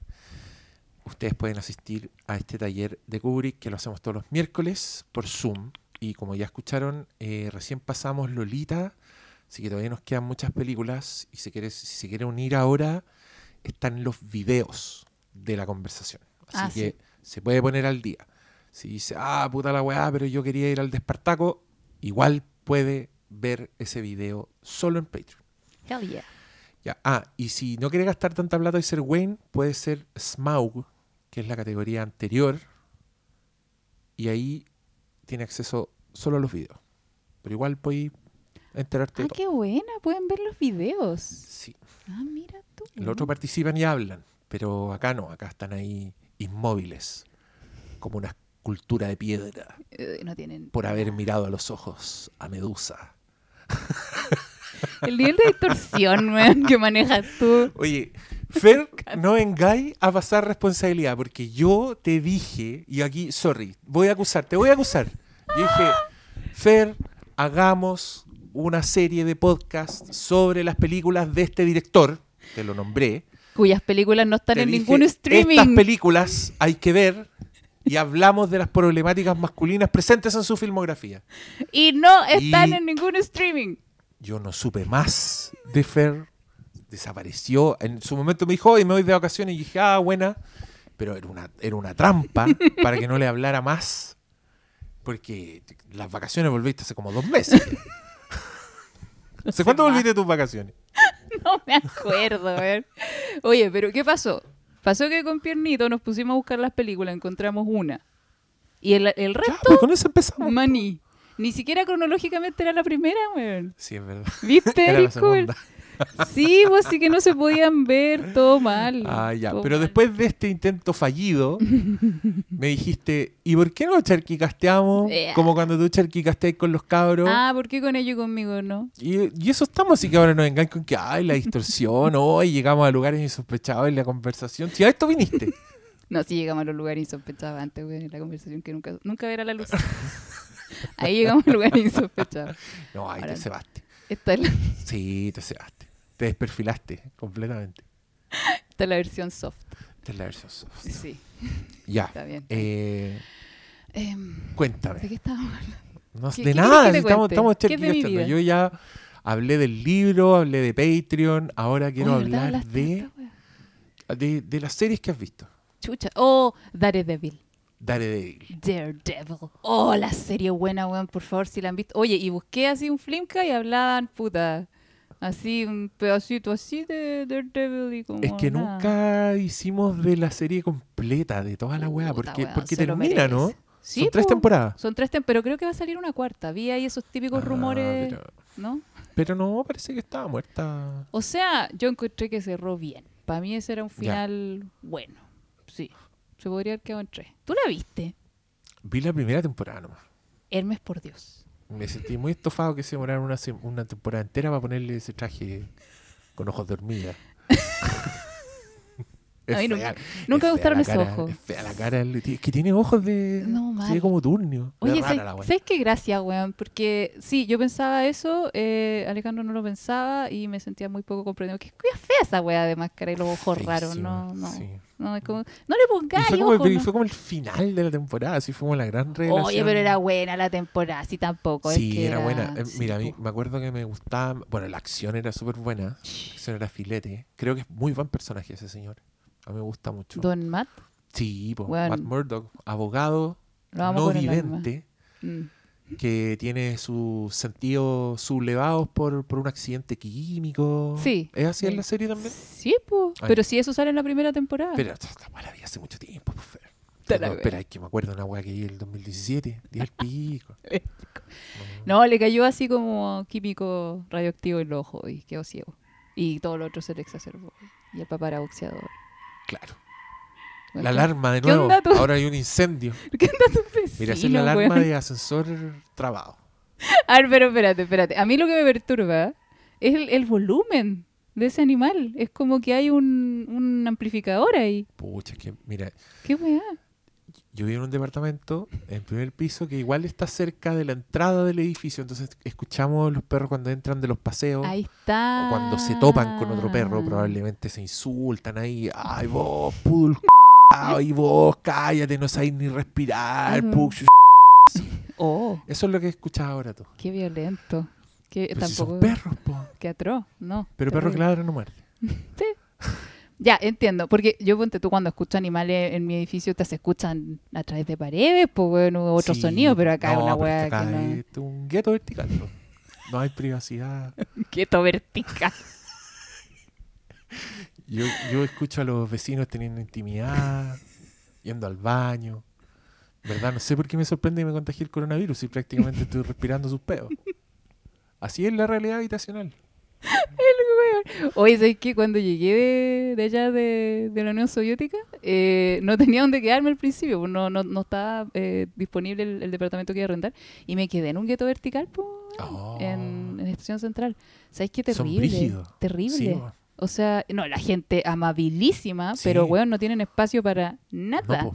ustedes pueden asistir a este taller de Kubrick que lo hacemos todos los miércoles por Zoom. Y como ya escucharon, eh, recién pasamos Lolita, así que todavía nos quedan muchas películas. Y si, quieres, si se quiere unir ahora, están los videos de la conversación. Así Ah, que sí. se puede poner al día. Si dice, ah, puta la weá, pero yo quería ir al de Espartaco, igual puede ver ese video solo en Patreon. Hell yeah. Ya. Ah, y si no quiere gastar tanta plata y ser Wayne, puede ser Smaug, que es la categoría anterior. Y ahí tiene acceso solo a los videos. Pero igual puedes enterarte Ah, de todo. qué buena. Pueden ver los videos. Sí. Ah, mira tú. Los otros participan y hablan, pero acá no, acá están ahí inmóviles, como una escultura de piedra, Eh, no tienen. por haber mirado a los ojos a Medusa. El nivel de distorsión, [laughs] que manejas tú. Oye, Fer, no vengáis a pasar responsabilidad, porque yo te dije, y aquí, sorry, voy a acusar, te voy a acusar. Yo dije, Fer, hagamos una serie de podcast sobre las películas de este director, te lo nombré. Cuyas películas no están Te en dije, ningún streaming. Estas películas hay que ver y hablamos de las problemáticas masculinas presentes en su filmografía. Y no están Y- en ningún streaming. Yo no supe más de Fer. Desapareció. En su momento me dijo, hoy me voy de vacaciones. Y dije, ah, buena. Pero era una, era una trampa [laughs] para que no le hablara más. Porque las vacaciones volviste hace como dos meses. [laughs] ¿Hace cuánto volviste de tus vacaciones? [laughs] No me acuerdo, a ver. Oye, pero ¿qué pasó? Pasó que con Piernito nos pusimos a buscar las películas, encontramos una. Y el, el Ya, resto, pues con eso empezamos. maní. Ni siquiera cronológicamente era la primera, weón. Sí, es verdad. ¿Viste? [laughs] Era la Eres cool. segunda. Sí, pues sí que no se podían ver todo mal. Ah, ya. Pero mal. después de este intento fallido, [laughs] me dijiste, ¿y por qué no charquicasteamos? Eh. Como cuando tú charquicasteas con los cabros. Ah, ¿por qué con ellos y conmigo no? Y, y eso estamos, así que ahora nos engañan con que, ay, la distorsión, [laughs] hoy llegamos a lugares insospechados en la conversación. Si a esto viniste. [laughs] No, sí llegamos a los lugares insospechados antes, güey, en la conversación que nunca, nunca verá la luz. Ahí llegamos a lugares insospechados. No, ahí Ahora te cebaste. Esta es la, Sí, te cebaste. Te desperfilaste completamente. esta es la versión soft. Esta es la versión soft. Sí, Ya. está bien. Eh, Em, ¿De cuéntame. qué estábamos hablando? No, ¿Qué- de qué nada, que estamos, estamos. Yo ya hablé del libro, hablé de Patreon, ahora quiero hablar de, de, de las series que has visto. Chucha. Oh, Daredevil. Daredevil. Daredevil. Oh, la serie buena, weón, por favor, si la han visto. Oye, y busqué así un flimka y hablaban, puta, así un pedacito así de Daredevil y como Es que nada. nunca hicimos de la serie completa, de toda la weá, porque, weón, porque termina, ¿no? Sí, Son tres po. temporadas. Son tres temporadas, pero creo que va a salir una cuarta. Vi ahí esos típicos Ah, rumores, pero, ¿no? pero no, parece que estaba muerta. O sea, yo encontré que cerró bien. Para mí ese era un Ya. final bueno. Sí. Se podría haber quedado en tres. ¿Tú la viste? Vi la primera temporada nomás. Hermes, por Dios. Me sentí muy estofado que se demoraron una, una temporada entera para ponerle ese traje con ojos de hormiga. [laughs] A mí fea- nunca- es me gustaron cara, ojos. Es fea la cara. Es que tiene ojos de. No, mal. ve como turnio. Es Oye, ¿sabes. ¿sabes qué gracia, weón? Porque sí, yo pensaba eso, eh, Alejandro no lo pensaba y me sentía muy poco comprendido. Que es fea esa weá de máscara y los ojos raros, no, no. sí. No, es como, no le pongáis fue como, el, ojos, y no. fue como el final de la temporada, así fue como la gran revelación. Oye, pero era buena la temporada, sí tampoco. es Sí, que era buena. Eh, sí, mira, a mí me acuerdo que me gustaba. Bueno, la acción era súper buena. La acción era filete. Creo que es muy buen personaje ese señor. A mí me gusta mucho. Don Matt, Sí, Weón. Matt Murdock, abogado no vidente, Mm. que tiene sus sentidos sublevados por, por un accidente químico. Sí, ¿Es así sí. en la serie también? Sí, pues. Pero sí, eso sale en la primera temporada. Pero esta la vi hace mucho tiempo, pues, No, espera, es que me acuerdo de una weá que vi el 2017. Di el pico. No, le cayó así como químico radioactivo en el ojo y quedó ciego. Y todo lo otro se le exacerbó. Y el papá era boxeador. Claro. La alarma de ¿Qué nuevo. Ahora hay un incendio. [laughs] ¿Qué onda tu vecino, Mira, es la alarma weón? de ascensor trabado. [laughs] A ver, pero espérate, espérate. A mí lo que me perturba es el, el volumen de ese animal. Es como que hay un, un amplificador ahí. Pucha, que mira, ¿Qué weá? Yo vivo en un departamento en primer piso que igual está cerca de la entrada del edificio, entonces escuchamos los perros cuando entran de los paseos. Ahí está. O cuando se topan con otro perro, probablemente se insultan ahí. Ay, vos, pudul, ay, vos, cállate, no sabes ni respirar, puch". Oh, Eso es lo que escuchas ahora tú. qué violento. Que Pero si tampoco. son perros, po. Qué atroz, no. Pero perro que ladra no muerde. [laughs] Ya, entiendo. Porque yo, ponte tú, cuando escucho animales en mi edificio, te se escuchan a través de paredes, pues, bueno, otro Sí, sonido, pero acá es una weá que no. es un gueto vertical. No hay privacidad. [laughs] Quieto vertical. [laughs] Yo, yo escucho a los vecinos teniendo intimidad, yendo al baño. ¿Verdad? No sé por qué me sorprende que me contagie el coronavirus si prácticamente estoy [laughs] respirando sus pedos. Así es la realidad habitacional. Oye, ¿sabes qué? Cuando llegué de, de allá de, de la Unión Soviética, eh, no tenía dónde quedarme al principio, pues no, no, no estaba eh, disponible el, el departamento que iba a rentar, y me quedé en un gueto vertical, pues, Oh. en, en Estación Central. ¿Sabes qué? Terrible. Terrible. Sí, o sea, no, la gente amabilísima, Sí. pero, weón, no tienen espacio para nada. No,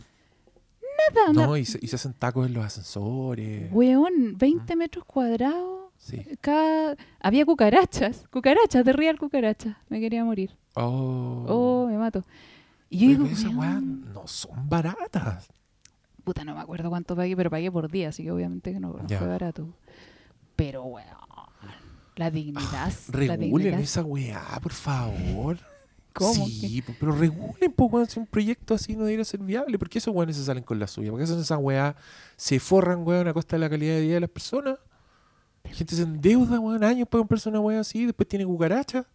nada. No, y se, y se hacen tacos en los ascensores. Weón, 20 metros cuadrados. Sí. Cada... Había cucarachas, cucarachas, de real cucarachas. Me quería morir. Oh. Oh, me mato. Y yo digo, esas weas no son baratas. puta, no me acuerdo cuánto pagué, pero pagué por día, así que obviamente que no, no fue barato. Pero, weón, la dignidad. la Regulen dignidad. esa weá, por favor. [laughs] ¿Cómo? Sí, pero regulen, pues, weón, si un proyecto así no debería ser viable. ¿Por qué esos weones se salen con la suya? ¿Por qué hacen esa weá? Se forran, weón, a costa de la calidad de vida de las personas. La gente se endeuda, weón, años para comprarse una weá así, después tiene cucaracha.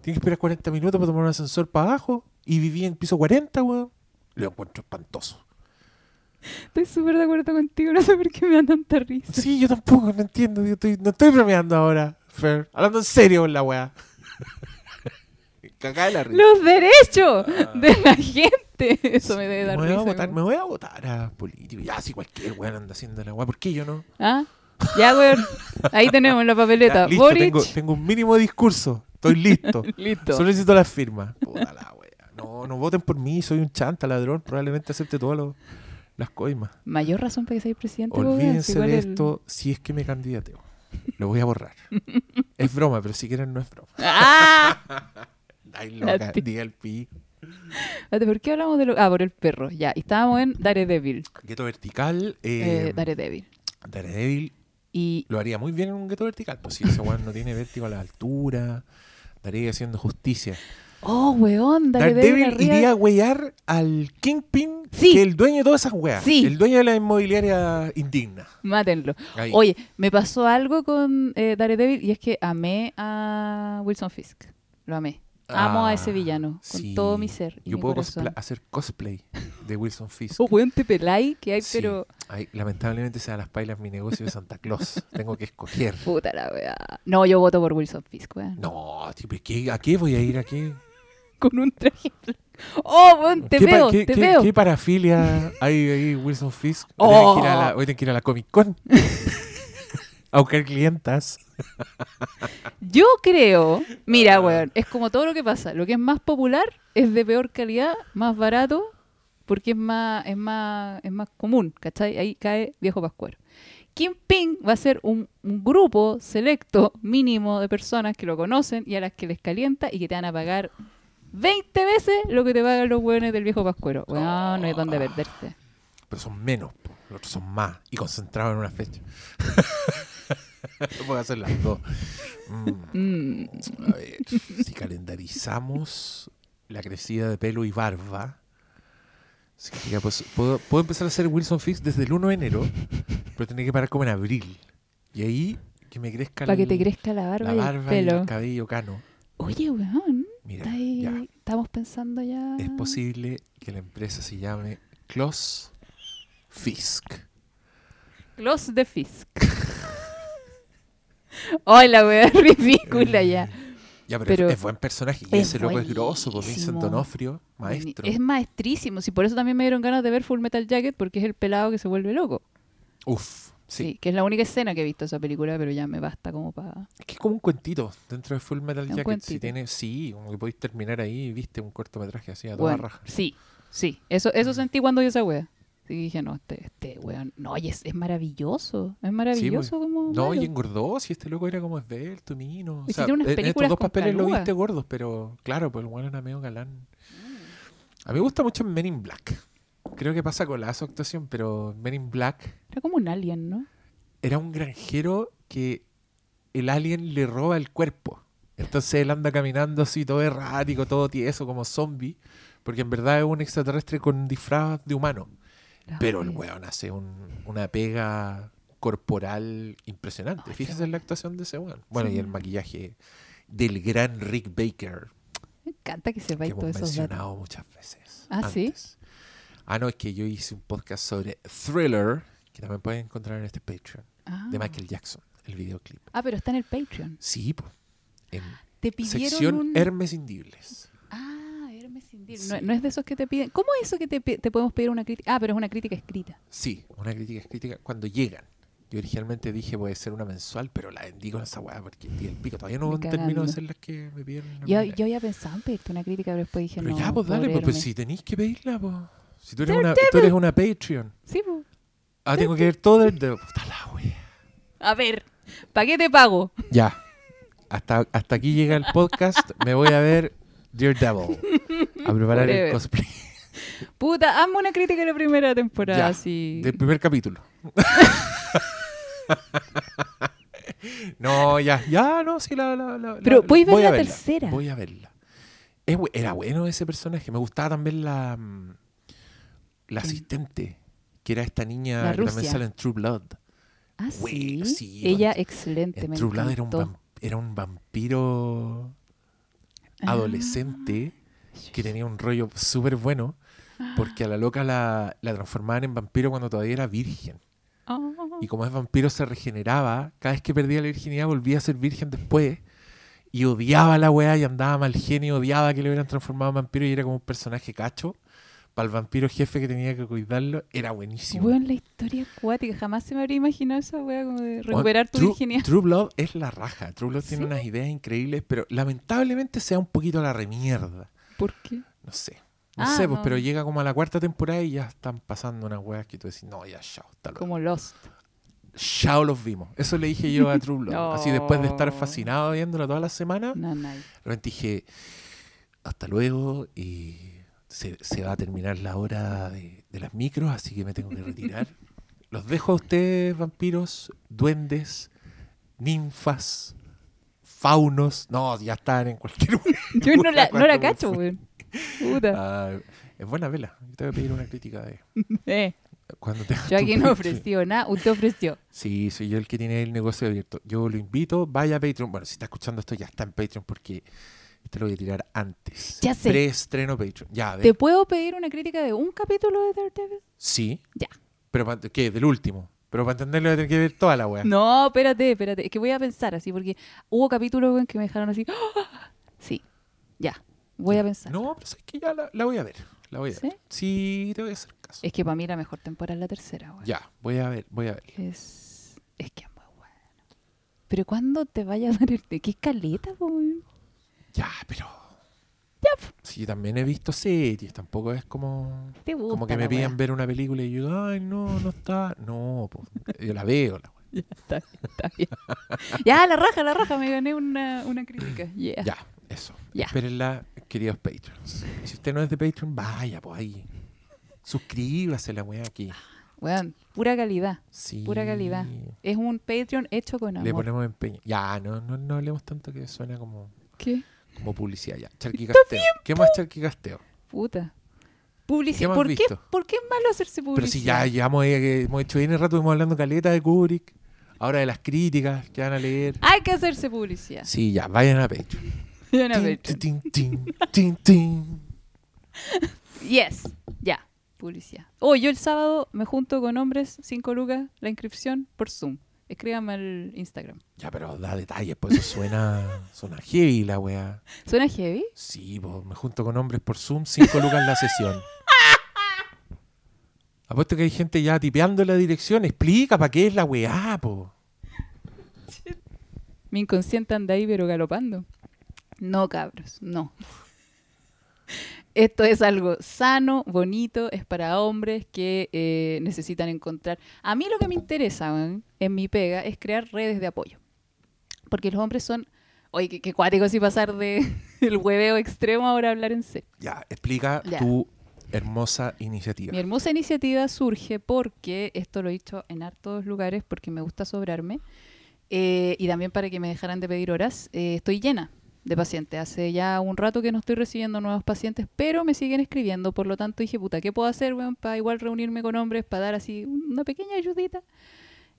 Tiene que esperar 40 minutos para tomar un ascensor para abajo. Y vivía en piso 40, weón. Lo encuentro espantoso. Estoy súper de acuerdo contigo, no sé por qué me dan tanta risa. Sí, yo tampoco, no entiendo. Yo estoy, no estoy bromeando ahora, Fer. Hablando en serio con la weá. [laughs] Cagá de la risa. Los derechos de la gente. Eso me debe dar me voy, a risa. votar, weón. me voy a votar a políticos. Ya, si cualquier weón anda haciendo la weá, ¿por qué yo no? ¿Ah? Ya, weón. Ahí tenemos la papeleta. Ya, listo, Boric. tengo, tengo un mínimo discurso. Estoy listo. [laughs] Listo. Solo necesito las firmas. Puta la wea. No, no voten por mí, soy un chanta, ladrón. Probablemente acepte todas las coimas. Mayor razón para que seáis presidente. Olvídense de el- esto si es que me candidateo. Lo voy a borrar. [laughs] es broma, pero si quieren no es broma. [laughs] ¡Ah! Ay, La loca, diga el. Espérate, ¿Por qué hablamos de lo.? Ah, por el perro. Ya. Y estábamos en Daredevil. Gueto vertical. Eh, Eh, Daredevil. Daredevil Y. lo haría muy bien en un gueto vertical. Pues si ese weón no tiene vértigo a la altura, estaría haciendo justicia. Oh, weón. Daredevil, arriba. iría a huear al Kingpin, Sí. que es el dueño de todas esas weas. Sí. El dueño de la inmobiliaria indigna. Mátenlo. Ahí. Oye, me pasó algo con eh, Daredevil y es que amé a Wilson Fisk. Lo amé. Amo a Ah, ese villano con sí. todo mi ser y Yo mi puedo corazón. cospla- hacer cosplay de Wilson Fisk. Oh, weón, te peláis que hay, Sí. pero. Ay, lamentablemente se dan las pailas mi negocio de Santa Claus. [laughs] Tengo que escoger. Puta la weá. No, yo voto por Wilson Fisk, weón. No, tipo, ¿qué- ¿a qué voy a ir aquí? [laughs] Con un traje. Oh, weón, te ¿Qué, veo, qué- te qué- veo. qué parafilia hay ahí, Wilson Fisk? Hoy Oh. que ir a la- hoy que ir a la Comic Con. [laughs] a buscar clientas. Yo creo, mira, weón, es como todo lo que pasa. Lo que es más popular es de peor calidad, más barato, porque es más, es más, es más común, ¿cachai? Ahí cae viejo pascuero. Kingpin va a ser un, un grupo selecto, mínimo de personas que lo conocen y a las que les calienta y que te van a pagar 20 veces lo que te pagan los weones del viejo pascuero. Weón, no hay donde perderte. Pero son menos, po. los otros son más. Y concentrados en una fecha. [laughs] no puedo hacer las dos. Mm. Mm, A ver, si calendarizamos la crecida de pelo y barba, significa, pues, puedo, puedo empezar a hacer Wilson Fix desde el 1 de enero, pero tendré que parar como en abril. Y ahí que me crezca para que te crezca la barba, la y el barba y el pelo. cabello cano. Oye, weón, Mira, ahí- ya. estamos pensando ya. Es posible que la empresa se llame Klaus Fisk. Gloss de Fisk. [laughs] Ay, la wea [laughs] ridícula ya. Ya, pero, Pero es, es buen personaje. Y es ese loco es grosso, por buenísimo. Vincent Donofrio, maestro. Es maestrísimo. Sí, por eso también me dieron ganas de ver Full Metal Jacket, porque es el pelado que se vuelve loco. Uf, Sí. sí. que es la única escena que he visto de esa película, pero ya me basta como para. Es que es como un cuentito dentro de Full Metal Jacket. Si tiene, sí, como que podéis terminar ahí viste un cortometraje así a toda Bueno, raja. sí, sí. Eso, eso sentí cuando vi esa wea. Y dije, no, este, este weón. No, y es, es maravilloso. Es maravilloso como. No, malo. y engordó, si este loco era como esbelto, mino. O sea, unas en estos dos papeles lo viste gordos, pero claro, pues el bueno era medio galán. Mm. A mí me gusta mucho Men in Black. Creo que pasa con la su actuación, pero Men in Black Era como un alien, ¿no? era un granjero que el alien le roba el cuerpo. Entonces él anda caminando así todo errático, todo tieso, como zombie, porque en verdad es un extraterrestre con disfraz de humano. Pero el weón hace un- una pega corporal impresionante. Fíjese qué en la actuación de ese weón. Bueno, Sí. y el maquillaje del gran Rick Baker, Me encanta que que sepáis hemos todos esos datos. mencionado muchas veces. Ah, ¿sí? Ah, no, es que yo hice un podcast sobre Thriller, que también pueden encontrar en este Patreon, Ah. de Michael Jackson, el videoclip. Ah, pero está en el Patreon. Sí, po. En Te pidieron sección un... Hermes Indibles. Ah, Sí. No, no es de esos que te piden. ¿Cómo es eso que te, te podemos pedir una crítica? Ah, pero es una crítica escrita. Sí, una crítica es crítica cuando llegan. Yo originalmente dije puede ser una mensual, pero la vendí con esa weá porque el pico. Todavía no termino de hacer las que me pidieron. la Yo, yo había pensado en pedirte una crítica, pero después dije pero no. ya, pues dale, pues, pues si tenéis que pedirla, pues. Si tú eres, una, tú eres una Patreon. Sí, pues. Ah, tengo que ver todo el de. Puta la wea. A ver, ¿para qué te pago? Ya. Hasta, hasta aquí llega el podcast. Me voy a ver Dear Devil. [laughs] A preparar el cosplay Puta, hazme una crítica de la primera temporada, Ya, así. del primer capítulo. [laughs] no, ya, ya, no, sí, la. la, la Pero la- ver voy a la verla, tercera. Voy a verla. Es era bueno ese personaje. Me gustaba también la, mm, la asistente, que era esta niña La que también sale en True Blood. Ah, sí. sí, Ella excelente, En True Blood era un, era un vampiro Ah. adolescente que tenía un rollo súper bueno porque a la loca la, la transformaban en vampiro cuando todavía era virgen. Ah. Y como es vampiro se regeneraba, cada vez que perdía la virginidad volvía a ser virgen después. Y odiaba a la weá y andaba mal genio, odiaba que le hubieran transformado en vampiro y era como un personaje cacho. Para el vampiro jefe que tenía que cuidarlo, era buenísimo. Weón, la historia acuática. Jamás se me habría imaginado esa wea como de recuperar tu virginidad. True Blood es la raja. True Blood tiene ¿Sí? unas ideas increíbles, pero lamentablemente se da un poquito a la remierda. ¿Por qué? No sé. No Ah, sé, pues, no. pero llega como a la cuarta temporada y ya están pasando unas weas que tú decís, no, ya, chao, hasta luego. Como Lost. Chao, los vimos. Eso le dije yo a True Blood. [laughs] Así después de estar No. fascinado viéndolo todas las semanas, No, no. dije, hasta luego y se, se va a terminar la hora de, de las micros, así que me tengo que retirar. [laughs] Los dejo a ustedes, vampiros, duendes, ninfas, faunos. No, ya están en cualquier [laughs] Yo no la, no la cacho, weón. [laughs] Puta. Ah, es buena vela. Yo te voy a pedir una crítica de Eh, cuando te yo aquí no ofreció nada, usted ofreció. Sí, soy yo el que tiene el negocio abierto. Yo lo invito, vaya a Patreon. Bueno, si está escuchando esto, ya está en Patreon porque te lo voy a tirar antes. Ya sé. Preestreno Patreon. Ya, a ver. ¿Te puedo pedir una crítica de un capítulo de Daredevil? Sí. Ya. Pero, ¿qué? Del último. Pero para entenderlo, voy a tener que ver toda la wea. No, espérate, espérate. Es que voy a pensar así, porque hubo capítulos weón, que me dejaron así. ¡Ah! Sí, ya. Voy a pensar. No, pero es que ya la, la voy a ver. La voy a ver. Sí, te voy a hacer caso. Es que para mí la mejor temporada es la tercera, weón. Ya, voy a ver, voy a ver. Es, es que es muy bueno. Pero ¿cuándo te vaya a dar el... ¿Qué escaleta, po, weón? Ya, pero. Ya, po. Sí, también he visto series. Tampoco es como. Te gusta Como que me piden wea. ver una película y yo digo, ay, no, no está. No, pues, yo la veo. La wea. Ya, [laughs] está bien, está bien. ya, la raja, la raja. Me gané una, una crítica. Yeah. Ya, eso. Ya. Espérenla, queridos Patreons. Si usted no es de Patreon, vaya, pues ahí. Suscríbase la weá aquí. Weón, pura calidad. Sí. Pura calidad. Es un Patreon hecho con amor. Le ponemos empeño. Ya, no, no, no hablemos tanto que suena como, ¿Qué? Como publicidad. Ya, charquicasteo. ¿Qué más charquicasteo? Puta. ¿Qué Publicidad. ¿Por qué? ¿Por qué es malo hacerse publicidad? Pero si ya llevamos, eh, hemos hecho bien el rato, hemos hablando caleta de Kubrick. Ahora de las críticas que van a leer. Hay que hacerse publicidad. Sí, ya, vayan a [laughs] tin, tin, tin, tin. [laughs] Yes. Ya. Publicidad. Oh, yo el sábado me junto con hombres, 5 lucas, la inscripción por Zoom. Escríbame al Instagram. Ya, pero da detalles, pues eso suena, [laughs] suena heavy la weá. ¿Suena heavy? Sí, pues me junto con hombres por Zoom, 5 lucas la sesión. [laughs] Apuesto que hay gente ya tipeando la dirección. Explica para qué es la weá, po. Mi inconsciente anda ahí, pero galopando. No, cabros, no. Esto es algo sano, bonito, es para hombres que eh, necesitan encontrar. A mí lo que me interesa en mi pega es crear redes de apoyo. Porque los hombres son. Oye, qué, qué cuático si pasar de [laughs] el hueveo extremo ahora a hablar en serio. Ya, explica Ya. tu hermosa iniciativa. Mi hermosa iniciativa surge porque, esto lo he dicho en hartos lugares porque me gusta sobrarme, eh, y también para que me dejaran de pedir horas, eh, estoy llena de pacientes. Hace ya un rato que no estoy recibiendo nuevos pacientes, pero me siguen escribiendo, por lo tanto dije, puta, ¿qué puedo hacer, weón, para igual reunirme con hombres, para dar así una pequeña ayudita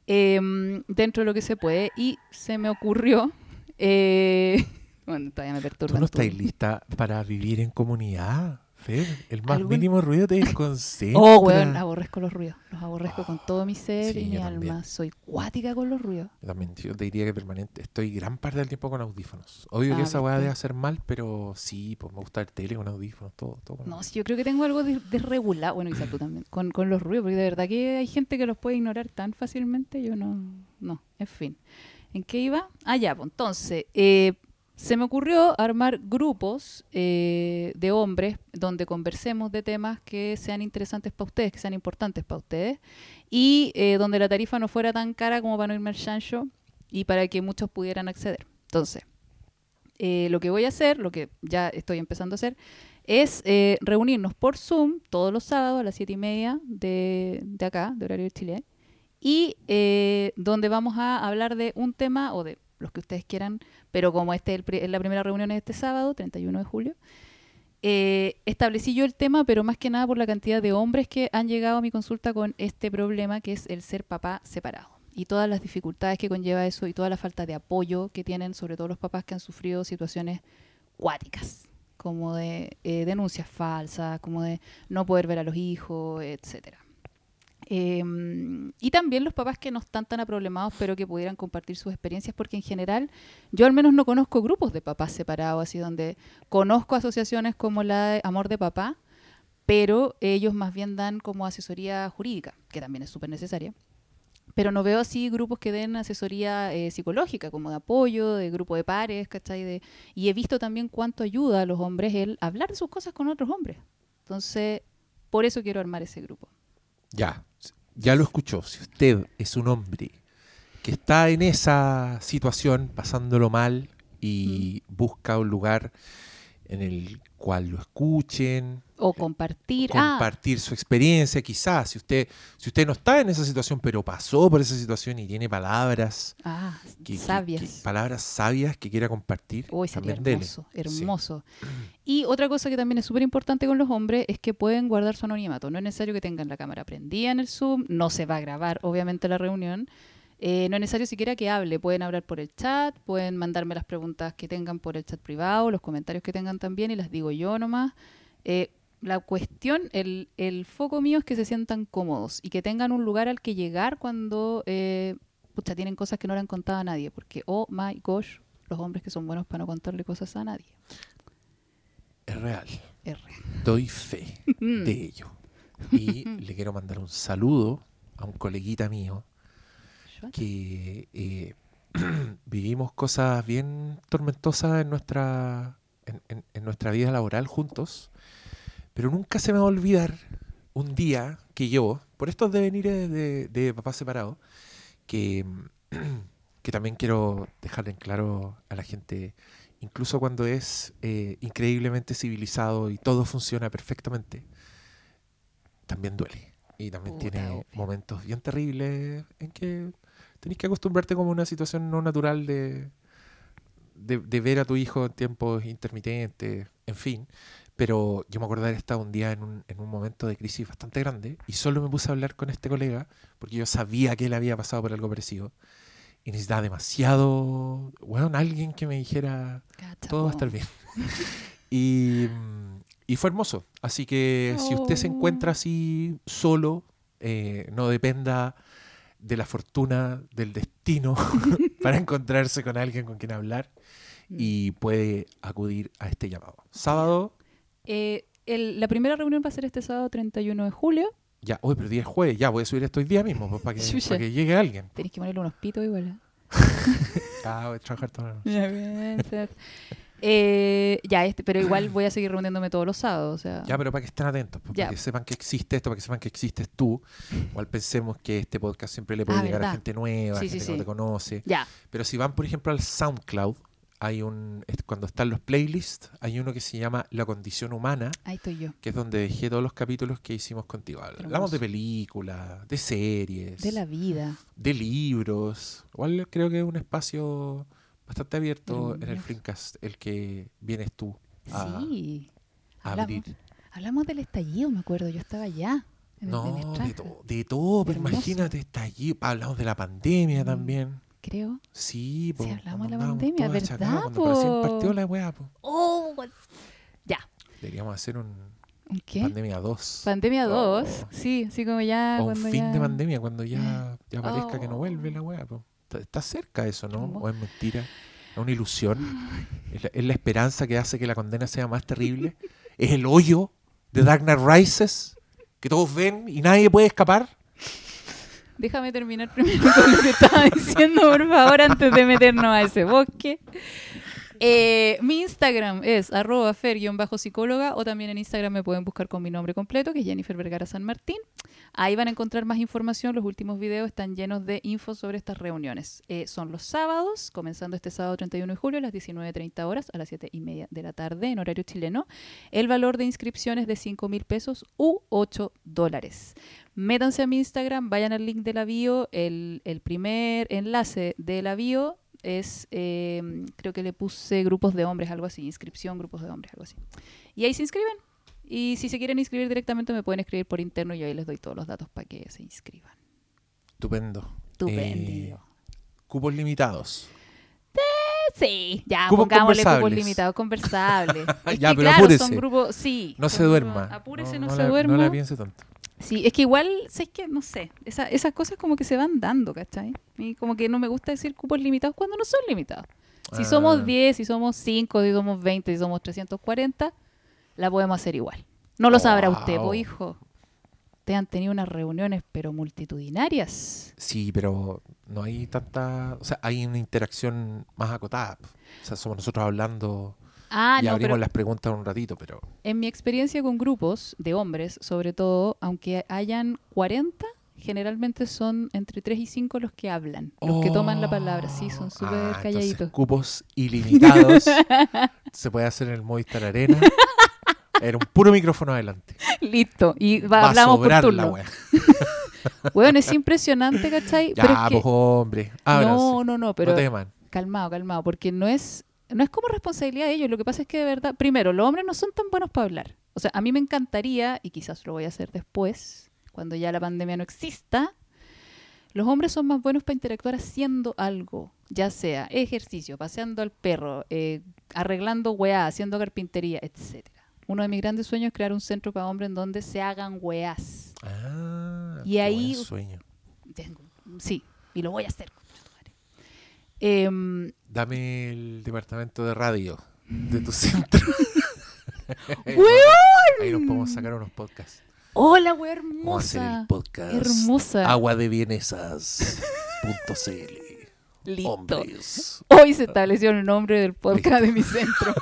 em, dentro de lo que se puede? Y se me ocurrió, eh, [laughs] bueno, todavía me ¿Tú perturba. no estás lista para vivir en comunidad, Fer? El más ¿Algún- mínimo ruido te desconcentra. Oh, weón, aborrezco los ruidos. Los aborrezco con todo mi ser sí, y mi alma. también. Soy cuática con los ruidos. Yo también, yo te diría que permanente. Estoy gran parte del tiempo con audífonos. Obvio que Ah, esa weá debe hacer mal, pero sí, pues me gusta el tele con audífonos, todo. todo con No, sí, yo creo que tengo algo de- desregulado. Bueno, quizás tú también. Con, con los ruidos, porque de verdad que hay gente que los puede ignorar tan fácilmente. Yo no. No, en fin. ¿En qué iba? Ah, ya, pues entonces. eh, se me ocurrió armar grupos eh, de hombres donde conversemos de temas que sean interesantes para ustedes, que sean importantes para ustedes, y eh, donde la tarifa no fuera tan cara como para no irme al chancho y para que muchos pudieran acceder. Entonces, eh, lo que voy a hacer, lo que ya estoy empezando a hacer, es reunirnos por Zoom todos los sábados a las siete y media de, de acá, de horario de Chile, y donde vamos a hablar de un tema o de los que ustedes quieran, pero como este es, el la primera reunión es este sábado, 31 de julio, eh, establecí yo el tema, pero más que nada por la cantidad de hombres que han llegado a mi consulta con este problema que es el ser papá separado y todas las dificultades que conlleva eso y toda la falta de apoyo que tienen, sobre todo los papás que han sufrido situaciones cuáticas, como de eh, denuncias falsas, como de no poder ver a los hijos, etcétera. Em, y también los papás que no están tan aproblemados, pero que pudieran compartir sus experiencias, porque en general yo al menos no conozco grupos de papás separados, así donde conozco asociaciones como la de Amor de Papá, pero ellos más bien dan como asesoría jurídica, que también es súper necesaria pero no veo así grupos que den asesoría eh, psicológica, como de apoyo, de grupo de pares, ¿cachai? De, y he visto también cuánto ayuda a los hombres el hablar de sus cosas con otros hombres. Entonces, por eso quiero armar ese grupo. Ya, ya lo escuchó. Si usted es un hombre que está en esa situación, pasándolo mal, y Mm. busca un lugar en el cual lo escuchen, O compartir. ah, compartir su experiencia, quizás, si usted, si usted no está en esa situación, pero pasó por esa situación y tiene palabras, ah, que- sabias. que- palabras sabias que quiera compartir, Uy, sería dele. hermoso, hermoso. Y otra cosa que también es súper importante con los hombres es que pueden guardar su anonimato. No es necesario que tengan la cámara prendida en el Zoom, no se va a grabar obviamente la reunión. Eh, no es necesario siquiera que hable, pueden hablar por el chat, pueden mandarme las preguntas que tengan por el chat privado, los comentarios que tengan también y las digo yo nomás. Eh, la cuestión, el, el foco mío es que se sientan cómodos y que tengan un lugar al que llegar cuando eh, pucha, tienen cosas que no le han contado a nadie, porque oh my gosh, los hombres que son buenos para no contarle cosas a nadie. Es real, R. doy fe [laughs] Mm. de ello. Y le quiero mandar un saludo a un coleguita mío que eh, [clears throat] vivimos cosas bien tormentosas en nuestra, en, en- en nuestra vida laboral juntos, pero nunca se me va a olvidar un día que yo, por estos devenires de, de papá separado, que, [clears throat] que también quiero dejar en claro a la gente, incluso cuando es eh, increíblemente civilizado y todo funciona perfectamente, también duele. Y también Puta, tiene obvio. momentos bien terribles en que tenés que acostumbrarte como a una situación no natural de, de, de ver a tu hijo en tiempos intermitentes, en fin. Pero yo me acuerdo de haber estado un día en un, en un momento de crisis bastante grande y solo me puse a hablar con este colega porque yo sabía que él había pasado por algo parecido y necesitaba demasiado, bueno, alguien que me dijera todo va a estar bien. [laughs] y, mm, y fue hermoso. Así que si usted se encuentra Oh. así solo, eh, no dependa de la fortuna, del destino, [laughs] para encontrarse con alguien con quien hablar Mm. y puede acudir a este llamado. Sábado, Eh, el- la primera reunión va a ser este sábado 31 de julio. ya, hoy, pero día es jueves, ya voy a subir esto hoy día mismo, pues, para que, Chucha. para que llegue alguien. Tenéis que ponerle unos pitos igual. ¿eh? [laughs] Ah, voy a trabajar [laughs] Eh, ya, este, pero igual voy a seguir reuniéndome todos los sábados. O sea, Ya, pero para que estén atentos, Ya. para que sepan que existe esto, para que sepan que existes tú. Igual pensemos que este podcast siempre le puede Ah, llegar a gente nueva, Sí, gente sí, que no te conoce. ya. Pero si van, por ejemplo, al SoundCloud, hay un cuando están los playlists, hay uno que se llama La condición humana, ahí estoy yo. que es donde dejé todos los capítulos que hicimos contigo. Hablamos de películas, de series, De la vida. de libros. Igual creo que es un espacio bastante abierto en el. Flimcast, el que vienes tú a, sí. a Hablamos, abrir. hablamos del estallido, me acuerdo. Yo estaba allá. En, el- en No, de, to- de todo, pero imagínate, está allí. Hablamos de la pandemia Mm. también. Creo. Sí, po, hablamos cuando de la pandemia, ¿verdad, achacados, Cuando recién partió la weá, po. Oh, ya. Deberíamos hacer un ¿Un qué? pandemia 2. Pandemia Oh. 2. Sí, así como ya. o un fin ya... de pandemia, cuando ya, ya parezca que no Oh. vuelve la weá, po. Está, está cerca eso, ¿no? O es mentira. Es una ilusión. Es la, es la esperanza que hace que la condena sea más terrible. es el hoyo de Dark Knight Rises que todos ven y nadie puede escapar. Déjame terminar primero con lo que estaba diciendo, por favor, antes de meternos a ese bosque. Eh, mi Instagram es arroba fer-psicóloga o también en Instagram me pueden buscar con mi nombre completo, que es Jennifer Vergara San Martín. Ahí van a encontrar más información. Los últimos videos están llenos de info sobre estas reuniones. Eh, son los sábados, comenzando este sábado 31 de julio a las 19.30 horas, a las 7 y media de la tarde en horario chileno. El valor de inscripción es de 5 mil pesos u 8 dólares. Métanse a mi Instagram, vayan al link de la. El, primer enlace de la es, eh, creo que le puse grupos de hombres, algo así, inscripción, grupos de hombres, algo así. Y ahí se inscriben. Y si se quieren inscribir directamente me pueden escribir por interno y ahí les doy todos los datos para que se inscriban. Estupendo. Estupendo. Eh, cupos limitados. Sí, ya, Cupos pongámosle cupos limitados, conversables. [laughs] Es Ya, que, pero claro, apúrese. son grupos, sí. No se duerma. Apúrese, no, se la, duerma. No la piense tanto. Sí, es que igual, sé que, no sé, esa- esas cosas como que se van dando, ¿cachai? Y como que no me gusta decir cupos limitados cuando no son limitados. Si Ah. somos 10, si somos 5, si somos 20, si somos 340, la podemos hacer igual. No lo sabrá usted, po, hijo. Te han tenido unas reuniones, pero multitudinarias. Sí, pero no hay tanta. O sea, hay una interacción más acotada. O sea, somos nosotros hablando Ah, y no, abrimos pero las preguntas un ratito, pero. en mi experiencia con grupos de hombres, sobre todo, aunque hayan 40, generalmente son entre 3 y 5 los que hablan, los que toman la palabra. Sí, son súper Ah, entonces, calladitos. cupos ilimitados. [laughs] se puede hacer en el Movistar Arena. Era un puro micrófono adelante. Listo. Y va- Va a hablamos por sobrar la turno. wea. [laughs] Bueno, es impresionante, ¿cachai? [laughs] Ya, pero es que- pues, hombre. Ábranse. no, no, no, pero no calmado, calmado, porque no es, no es como responsabilidad de ellos. Lo que pasa es que de verdad, primero, los hombres no son tan buenos para hablar. O sea, a mí me encantaría, y quizás lo voy a hacer después, cuando ya la pandemia no exista, los hombres son más buenos para interactuar haciendo algo, ya sea ejercicio, paseando al perro, eh, arreglando weá, haciendo carpintería, etcétera. Uno de mis grandes sueños es crear un centro para hombres en donde se hagan weás. Ah, Y qué ahí- buen sueño. Tengo- Sí, y lo voy a hacer. Em, Dame el departamento de radio de tu [laughs] centro. Ahí nos podemos sacar unos podcasts. Hola, wea Vamos a hacer hermosa. el podcast Hermosa. Agua de. Listo. Hombres. Hoy se estableció el nombre del podcast de mi centro.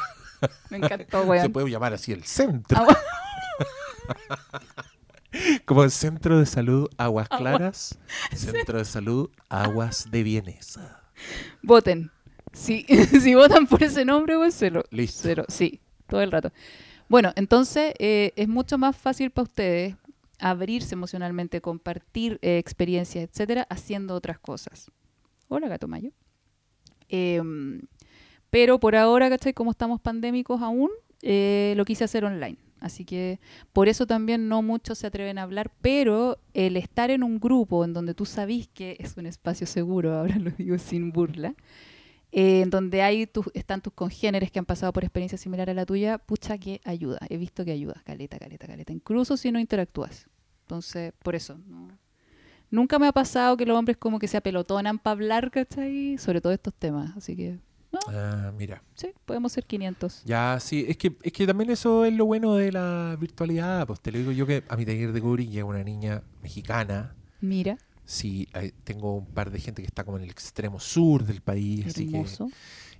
Me encantó, Se weón. puede llamar así el centro. Agua- [laughs] Como el Centro de Salud Aguas Agua. Claras. [laughs] Centro de Salud Aguas de Vienesa. Voten. Si, [laughs] si votan por ese nombre, pues cero. Listo. Cero, sí, todo el rato. Bueno, entonces eh, es mucho más fácil para ustedes abrirse emocionalmente, compartir eh, experiencias, etcétera, haciendo otras cosas. Hola, gato mayo. Em, pero por ahora, ¿cachai? Como estamos pandémicos aún, eh, lo quise hacer online. Así que por eso también no muchos se atreven a hablar, pero el estar en un grupo en donde tú sabís que es un espacio seguro, [laughs] ahora lo digo sin burla, eh, en donde hay tus, están tus congéneres que han pasado por experiencias similares a la tuya, pucha que ayuda. He visto que ayuda, caleta, caleta, caleta. Incluso si no interactúas. Entonces, por eso. ¿no? Nunca me ha pasado que los hombres como que se apelotonan para hablar, ¿cachai? Sobre todo estos temas. Así que, Ah, mira. sí, podemos ser 500. Ya, sí, es que, es que también eso es lo bueno de la virtualidad. Pues te lo digo yo que a mi taller de cubrí llega una niña mexicana. Mira, Sí, hay- tengo un par de gente que está como en el extremo sur del país, así que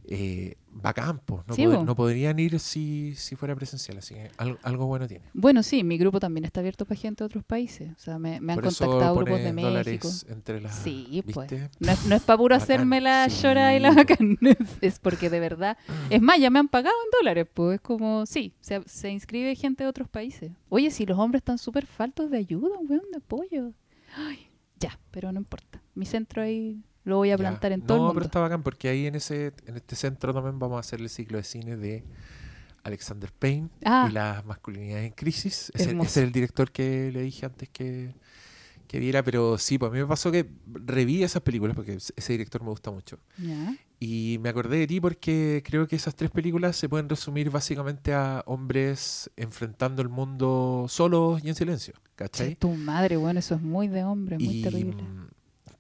eh, va a campo. No, Sí, no podrían ir si, si fuera presencial, así que algo, algo bueno tiene. Bueno, sí, mi grupo también está abierto para gente de otros países. O sea, me, me han Por contactado grupos de México. dólares entre las... Sí, pues. No es, no es para puro Bacán, hacerme la sí. llora y la bacán. [laughs] Es porque de verdad. Es más, ya me han pagado en dólares. Pues es como, sí, se, se inscribe gente de otros países. Oye, si los hombres están súper faltos de ayuda, weón, de apoyo. Ay, ya, pero no importa. Mi centro ahí lo voy a Ya. plantar en no, todo el pero mundo. está bacán porque ahí en ese en este centro también vamos a hacer el ciclo de cine de Alexander Payne Ah. y las masculinidades en crisis. Hermoso. ese es el director que le dije antes que, que viera, pero sí, pues a mí me pasó que reví esas películas porque ese director me gusta mucho. Y me acordé de ti porque creo que esas tres películas se pueden resumir básicamente a hombres enfrentando el mundo solos y en silencio, ¿cachai? Che, tu madre, bueno, eso es muy de hombre, muy Y, terrible.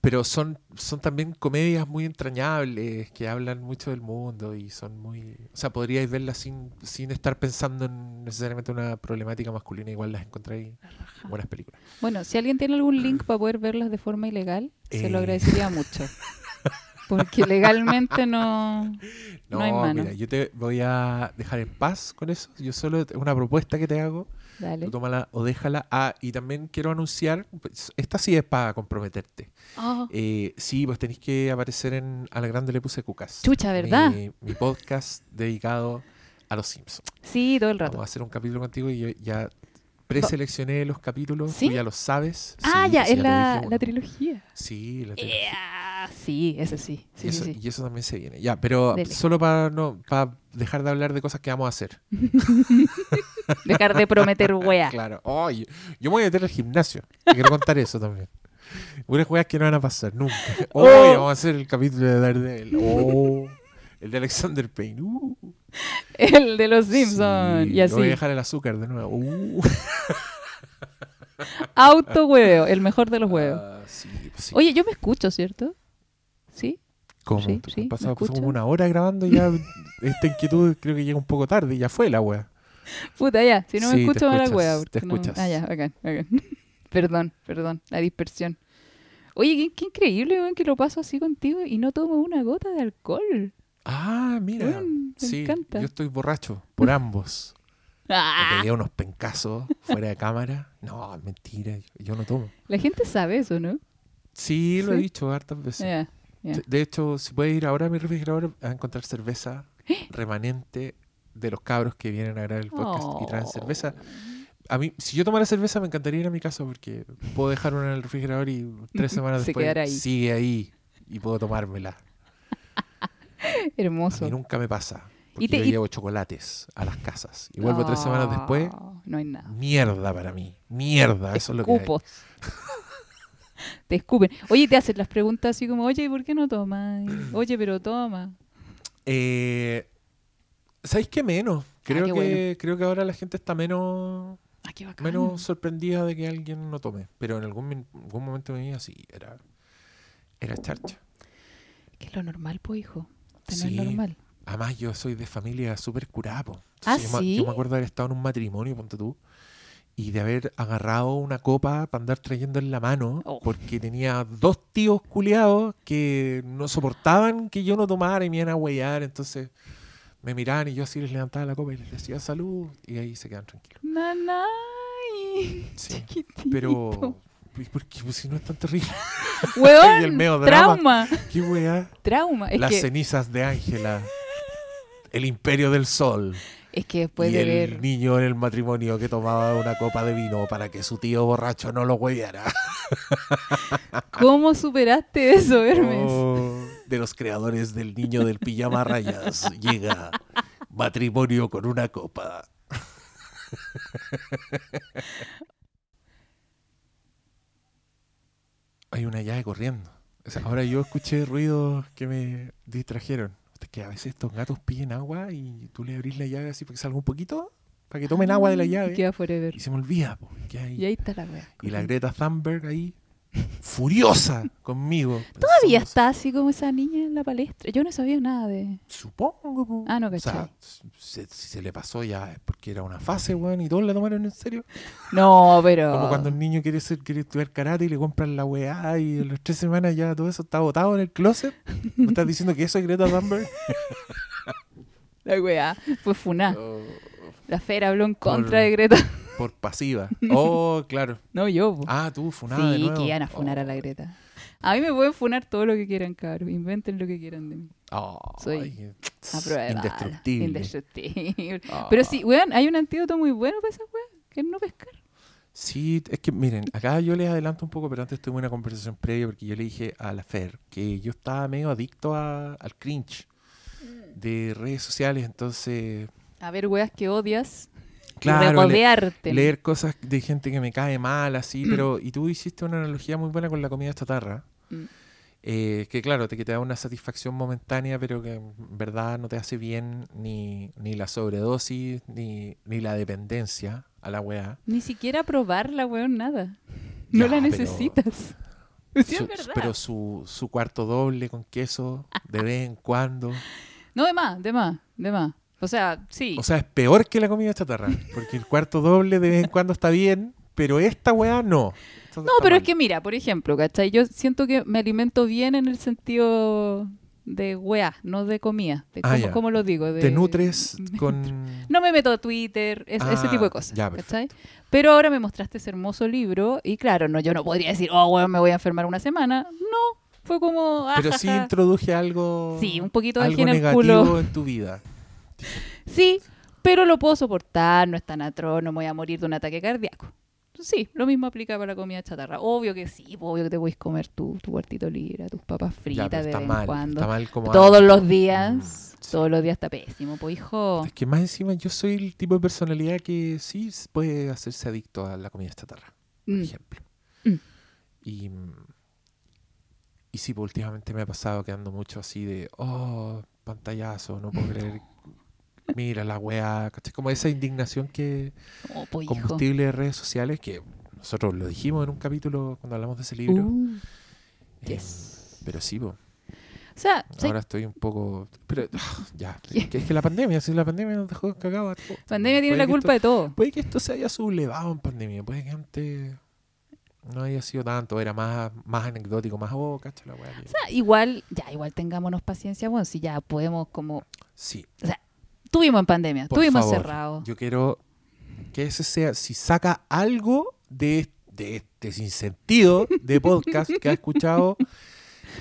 Pero son, son también comedias muy entrañables que hablan mucho del mundo y son muy... O sea, podríais verlas sin, sin estar pensando en necesariamente una problemática masculina, igual las encontráis en buenas películas. Bueno, si alguien tiene algún link para poder verlas de forma ilegal, se lo Eh. agradecería mucho. Porque [laughs] legalmente no, no, No, hay mano. mira, yo te voy a dejar en paz con eso. Yo solo, una propuesta que te hago, Dale. tú tómala o déjala. Ah, y también quiero anunciar, pues, esta sí es para comprometerte. Ah, Eh, sí, pues tenéis que aparecer en A la Grande le puse cucas. Chucha, ¿verdad? Mi, mi podcast dedicado a los Simpsons. sí, todo el Vamos a rato. hacer un capítulo contigo y yo ya preseleccioné los capítulos. ¿Sí? Tú ya los sabes. Ah, Sí, ya, es te la, dije la trilogía. Sí, la trilogía. Yeah. Ah, sí, ese sí. Sí, y, eso, y eso también se viene. Ya, pero Dele. solo para no para dejar de hablar de cosas que vamos a hacer. [laughs] [laughs] Dejar de prometer wea. Claro. Ay, yo me voy a meter al gimnasio. Te quiero contar eso también. Unas weas que no van a pasar nunca. [laughs] Oh. Hoy vamos a hacer el capítulo de Daredevil. Oh, el de Alexander Payne. Uh, El de los Simpsons. sí, y así. Voy a dejar el azúcar de nuevo. Uh. [laughs] Auto hueveo, el mejor de los huevos. Ah, sí, pues sí. Oye, yo me escucho, ¿cierto? ¿Sí? ¿Cómo? sí, ¿Tú sí, has ¿me pasado pasó como una hora grabando y ya esta inquietud creo que llega un poco tarde y ya fue la wea. Puta, ya. Si no me escucho, me la escuchas, hueá. te porque no- escuchas. Ah, ya, [laughs] perdón, perdón, la dispersión. Oye, qué, qué increíble, weón, que lo paso así contigo y no tomo una gota de alcohol. Ah, mira. Me sí, encanta. yo estoy borracho por ambos. [laughs] Me Ah, pegué unos pencazos fuera de cámara. No, mentira, yo, no tomo. la gente sabe eso, ¿no? Sí, lo he dicho hartas veces. De hecho, si puedes ir ahora a mi refrigerador a encontrar cerveza [gasps] remanente de los cabros que vienen a grabar el podcast y traen Oh. cerveza. A mí, si yo tomara cerveza, me encantaría ir a mi casa porque puedo dejar una en el refrigerador y tres [laughs] semanas Se después ahí. sigue ahí y puedo tomármela. [laughs] Hermoso. mí nunca me pasa. Porque Y te- yo y- llevo chocolates a las casas y vuelvo tres semanas después. No, hay nada. Mierda para mí. Mierda, eso es lo que hay. [laughs] Te escupen. Oye, te hacen las preguntas así como, oye, ¿y por qué no tomas? Oye, pero toma. Eh, ¿Sabéis qué menos? Creo, Ah, qué que, bueno. creo que ahora la gente está menos, Ah, qué menos sorprendida de que alguien no tome. Pero en algún, algún momento mi vida sí, era, era charcha. Que es lo normal, po, hijo. No Sí. es normal. Además, yo soy de familia súper. ¿Ah, yo, me- sí? yo me acuerdo de haber estado en un matrimonio, ponte tú, y de haber agarrado una copa para andar trayendo en la mano, Oh. porque tenía dos tíos culiados que no soportaban que yo no tomara y me iban a huellar, entonces me miraban y yo así les levantaba la copa y les decía salud, y ahí se quedan tranquilos. Nanay. Sí, Chiquitito. Pero, ¿y ¿por qué? Pues si no es tan terrible. [laughs] Weón, [laughs] Y el melodrama. trauma. ¿Qué weá? Trauma. Es Las que, cenizas de Ángela, el imperio del sol. es que después y de el ver... niño en el matrimonio que tomaba una copa de vino para que su tío borracho no lo hueviera. [laughs] ¿Cómo superaste eso, Hermes? Oh, de los creadores del niño del pijama rayas llega matrimonio con una copa. Hay una llave corriendo. O sea, ahora yo escuché ruidos que me distrajeron. Es que a veces estos gatos piden agua y tú le abrís la llave así para que salga un poquito, para que tomen agua de la Y llave. Queda forever. Y se me olvida, po, que hay- Y ahí está la wea. y la Greta Thunberg ahí, furiosa conmigo. Todavía Somos- está así como esa niña en la palestra. Yo no sabía nada de... Supongo. po. Ah, no, O sea, se- si se le pasó ya es porque era una fase, weón, y todos la tomaron en serio. [laughs] No, pero... Como cuando el niño quiere ser, quiere estudiar karate y le compran la weá y en las tres semanas ya todo eso está botado en el closet. ¿Me estás diciendo que eso es Greta Thunberg? [laughs] La wea fue funá. Oh, La Fera habló en Por- contra de Greta. Por pasiva. [laughs] Oh, claro. No, yo. po. Ah, tú, funada de sí, nuevo. que iban a funar a la. Greta. A mí me pueden funar todo lo que quieran, cabrón. Inventen lo que quieran de mí. Oh, Soy ay. Indestructible. Indestructible. Ah. Pero sí, weón, hay un antídoto muy bueno para esa weá, que es no pescar. Sí, es que miren, acá yo les adelanto un poco, pero antes tuve una conversación previa porque yo le dije a la Fer que yo estaba medio adicto a- al cringe de redes sociales, entonces, A ver, weas que odias. Claro, regodearte. leer cosas de gente que me cae mal, así, pero, y tú hiciste una analogía muy buena con la comida chatarra, Mm. eh, que claro, te, que te da una satisfacción momentánea, pero que en verdad no te hace bien ni, ni la sobredosis, ni, ni la dependencia a la weá. Ni siquiera probarla, weón, nada. No la pero- necesitas. [laughs] Sí, es verdad. pero su, su cuarto doble con queso de vez en cuando. No, de más, de más, de más. O sea, sí. O sea, es peor que la comida chatarra. Porque el cuarto doble de vez en cuando está bien, pero esta weá no. No, pero es que mira, por ejemplo, ¿cachai? Yo siento que me alimento bien en el sentido de weá, no de comida. De Ah, cómo, lo digo? De... Te nutres [laughs] con... No me meto a Twitter, es- ese Ah, tipo de cosas. ya, ¿cachai? Pero ahora me mostraste ese hermoso libro y claro, no, yo no podría decir, oh, weón, me voy a enfermar una semana. No, fue como... ah, Pero sí introduje algo... Sí, un poquito de algo negativo culo. en tu vida. Sí, pero lo puedo soportar, no es tan atroz, no me voy a morir de un ataque cardíaco. sí, lo mismo aplica para la comida chatarra. Obvio que sí, obvio que te puedes comer tu, tu cuartito libre, tus papas Ya, fritas pero de está vez en mal. cuando. Está mal como Todos los días, Mm, sí. todos los días está pésimo, pues hijo. Es que más encima yo soy el tipo de personalidad que sí puede hacerse adicto a la comida chatarra, por Mm. ejemplo. Mm. Y, y sí, pues, últimamente me ha pasado quedando mucho así de, oh, pantallazo, no puedo [laughs] creer. Mira la weá, ¿cachai? Como esa indignación que Oh, pues hijo. combustible de redes sociales, que nosotros lo dijimos en un capítulo cuando hablamos de ese libro. Uh, Eh, yes. pero sí, po, O sea, ¿sabes ahora estoy un poco... Pero ah, ya, [laughs] ¿Qué? es que, la pandemia, si la pandemia nos dejó cagados pandemia tiene la culpa de todo. puede que esto se haya sublevado en pandemia, puede que antes no haya sido tanto, era más, más anecdótico, más, oh, cacha la weá. que-". O sea, igual, ya, igual tengámonos paciencia, bueno, si ya podemos como... Sí, Tuvimos en pandemia, por tuvimos favor, encerrados. Yo quiero que ese sea, si saca algo de, de este sinsentido de podcast que ha escuchado,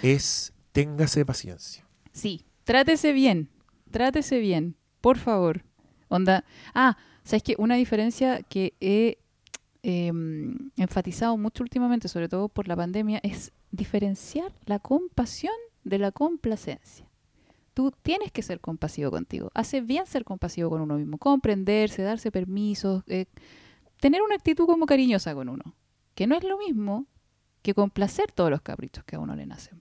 es téngase paciencia. Sí, trátese bien, trátese bien, por favor. Onda, ah, sabes que una diferencia que he em, enfatizado mucho últimamente, sobre todo por la pandemia, es diferenciar la compasión de la complacencia. Tienes que ser compasivo contigo. Hace bien ser compasivo con uno mismo, comprenderse, darse permisos, eh, tener una actitud como cariñosa con uno, que no es lo mismo que complacer todos los caprichos que a uno le nacen.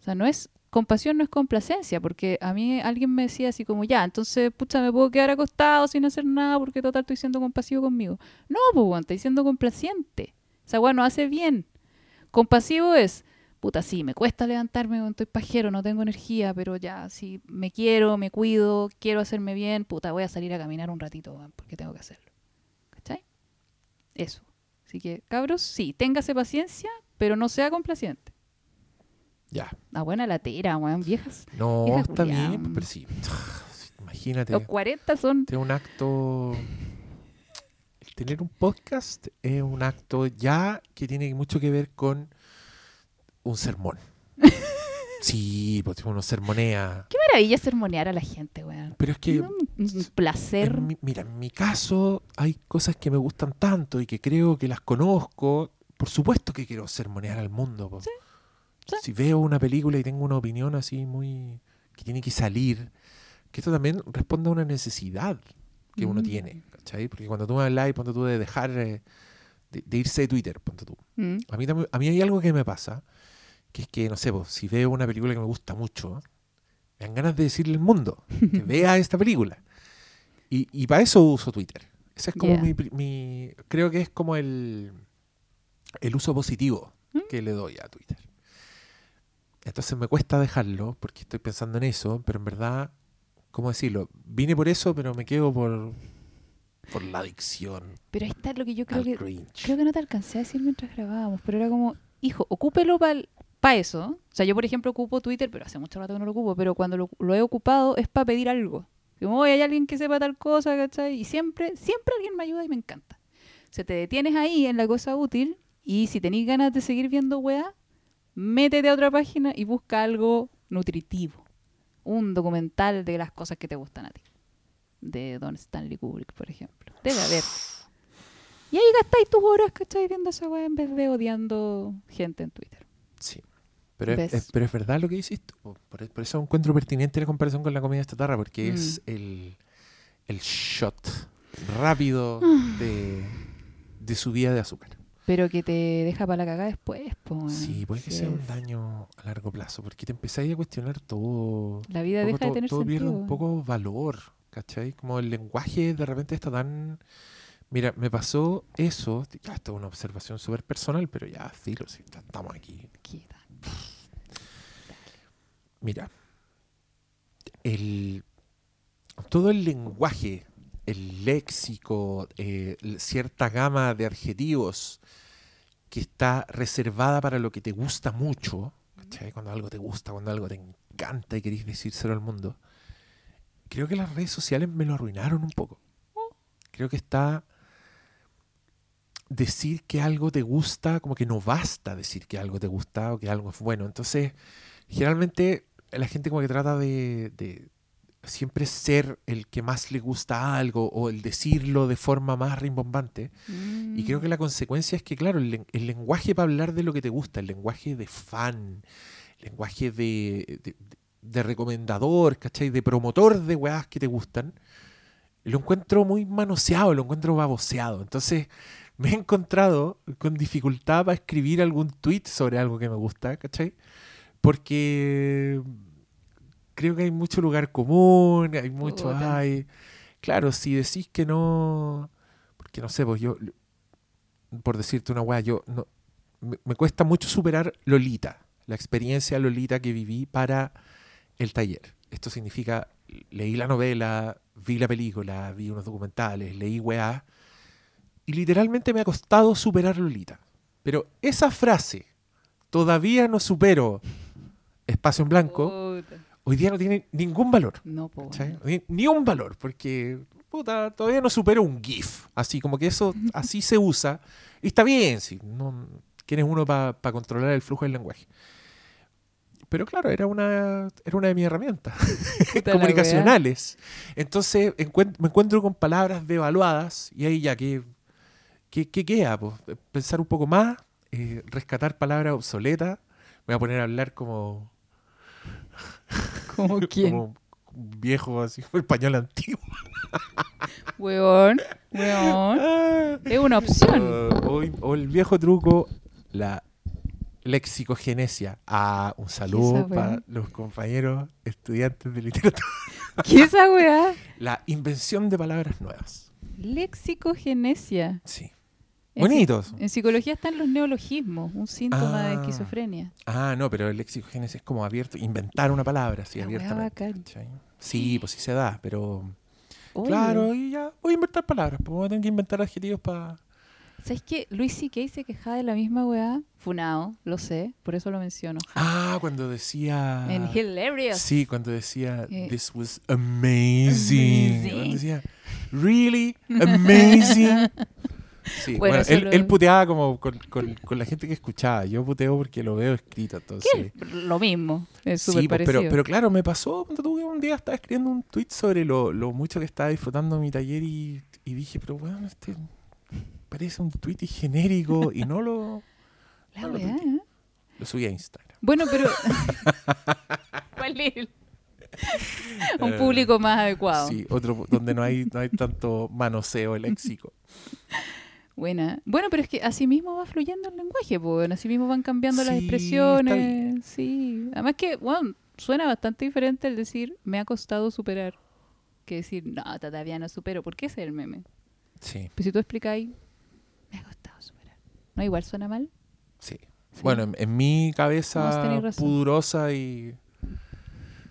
O sea, no es compasión, no es complacencia, porque a mí alguien me decía así como, ya, entonces, pucha, me puedo quedar acostado sin hacer nada porque total estoy siendo compasivo conmigo. No, pues, estoy siendo complaciente. O sea, bueno, hace bien. Compasivo es, puta, sí, me cuesta levantarme, estoy pajero, no tengo energía, pero ya, si me quiero, me cuido, quiero hacerme bien, puta, voy a salir a caminar un ratito, porque tengo que hacerlo. ¿Cachai? Eso. Así que, cabros, sí, téngase paciencia, pero no sea complaciente. Ya. La buena latera, weón, viejas. No, está bien, pero sí. [sighs] Imagínate. Los 40 son... Es un acto. El tener un podcast es un acto ya que tiene mucho que ver con un sermón. [laughs] Sí, pues uno sermonea. Qué maravilla sermonear a la gente, weón. Pero es que, Un, un placer. en mi- mira, en mi caso hay cosas que me gustan tanto y que creo que las conozco. Por supuesto que quiero sermonear al mundo. po. sí. Si veo una película y tengo una opinión así muy... que tiene que salir, que esto también responde a una necesidad que uno Mm. tiene, ¿cachai? Porque cuando tú me hablas y ponte tú de dejar, eh, de, de irse de Twitter, ponte tú. Mm. A mí, a mí hay algo que me pasa, que es que, no sé, pues, si veo una película que me gusta mucho, me dan ganas de decirle al mundo que [laughs] vea esta película. Y, y para eso uso Twitter. Ese es como Yeah. mi, mi- Creo que es como el, el uso positivo Mm. que le doy a Twitter. Entonces me cuesta dejarlo porque estoy pensando en eso, pero en verdad, ¿cómo decirlo? Vine por eso, pero me quedo por, por la adicción Pero ahí está lo que yo creo que... cringe. Creo que no te alcancé a decir mientras grabábamos, pero era como, hijo, ocúpelo para eso. O sea, yo, por ejemplo, ocupo Twitter, pero hace mucho rato que no lo ocupo, pero cuando lo, he ocupado es para pedir algo. Como, oye, hay alguien que sepa tal cosa, ¿cachai? Y siempre, siempre alguien me ayuda y me encanta. Se te detienes ahí en la cosa útil y si tenés ganas de seguir viendo weá, métete a otra página y busca algo nutritivo. Un documental de las cosas que te gustan a ti. De Don Stanley Kubrick, por ejemplo. Debe haber. Y ahí gastáis tus horas, ¿cachai? Viendo esa weá en vez de odiando gente en Twitter. Sí. Pero es, ¿Ves? es- pero es verdad lo que hiciste. po. Por, por eso encuentro pertinente la comparación con la comida chatarra, porque Mm. es el, el shot rápido de, de subida de azúcar. Pero que te deja para la cagada después, po, Sí, puede que sea un daño a largo plazo, porque te empezáis a cuestionar todo. La vida deja de tener todo pierde un poco valor, ¿cachai? Como el lenguaje de repente está tan... Mira, me pasó eso, ya esto es una observación súper personal, pero ya, filo, si estamos aquí. Quita. Mira, el, todo el lenguaje, el léxico, eh, cierta gama de adjetivos que está reservada para lo que te gusta mucho, cuando algo te gusta, cuando algo te encanta y querés decírselo al mundo, creo que las redes sociales me lo arruinaron un poco. Creo que está decir que algo te gusta, como que no basta decir que algo te gusta o que algo es bueno. Entonces, generalmente la gente como que trata de, de- siempre ser el que más le gusta algo o el decirlo de forma más rimbombante. Y creo que la consecuencia es que, claro, el, el lenguaje para hablar de lo que te gusta, el lenguaje de fan, el lenguaje de, de, de recomendador, ¿cachai? De promotor de weas que te gustan, lo encuentro muy manoseado, lo encuentro baboseado. Entonces me he encontrado con dificultad para escribir algún tweet sobre algo que me gusta, ¿cachai? Porque creo que hay mucho lugar común, hay mucho... Ay, claro, si decís que no... Porque no sé, pues yo, por decirte una weá, yo no, me, me cuesta mucho superar Lolita, la experiencia Lolita que viví para el taller. Esto significa, leí la novela, vi la película, vi unos documentales, leí weá, y literalmente me ha costado superar Lolita. Pero esa frase, todavía no supero espacio en blanco, Puta. hoy día no tiene ningún valor. Ni, un valor, porque puta, todavía no supero un GIF. Así como que eso [laughs] así se usa. Y está bien, sí. No, ¿Quién es uno para controlar el flujo del lenguaje? Pero claro, era una, era una de mis herramientas [laughs] comunicacionales. Entonces encuent- me encuentro con palabras devaluadas y ahí ya, ¿qué, qué, qué queda? Pues, pensar un poco más, eh, rescatar palabras obsoletas. Me voy a poner a hablar como. [laughs] ¿Como [laughs] quién? como un viejo así, [laughs] español antiguo. Weón, weón. Ah. Es una opción. Uh, o, o el viejo truco, la lexicogenesia. Ah, un saludo para los compañeros estudiantes de literatura. ¿Qué es esa weá? La invención de palabras nuevas. Lexicogenesia. Sí. En Bonitos. En psicología están los neologismos, un síntoma de Ah. esquizofrenia. Ah, no, pero el lexicogenesia es como abierto, inventar una palabra así weá abiertamente. Sí, pues sí se da, pero Oye, claro, y ya voy a inventar palabras, pues voy a tener que inventar adjetivos para... ¿Sabes qué? Luis C.K. se quejaba de la misma weá. Funao, lo sé, por eso lo menciono. Ah, cuando decía... En Hilarious. Sí, cuando decía Eh, this was amazing. Amazing. Cuando decía really amazing. [laughs] Sí, Bueno, él, lo- él puteaba como con, con- con la gente que escuchaba. Yo puteo porque lo veo escrito, entonces. ¿Qué? Lo mismo, es súper Sí, pues, parecido. pero, pero claro, me pasó cuando tuve un día estaba escribiendo un tweet sobre lo, lo mucho que estaba disfrutando mi taller y, y dije, pero bueno, este parece un tweet genérico y no lo, [laughs] La no lo. ¿eh? lo subí a Instagram. Bueno, pero... [laughs] ¿Cuál es? [laughs] Un público más adecuado. Sí, otro donde no hay, no hay tanto manoseo léxico. Buena. Bueno, pero es que así mismo va fluyendo el lenguaje, pues. Así mismo van cambiando las Sí, expresiones. Sí. Además que, bueno, suena bastante diferente el decir me ha costado superar que decir no, todavía no supero. ¿Por qué ese es el meme? Sí, Pues si tú explicáis, me ha costado superar. ¿No igual suena mal? sí. Sí. Bueno, en, en mi cabeza pudorosa y,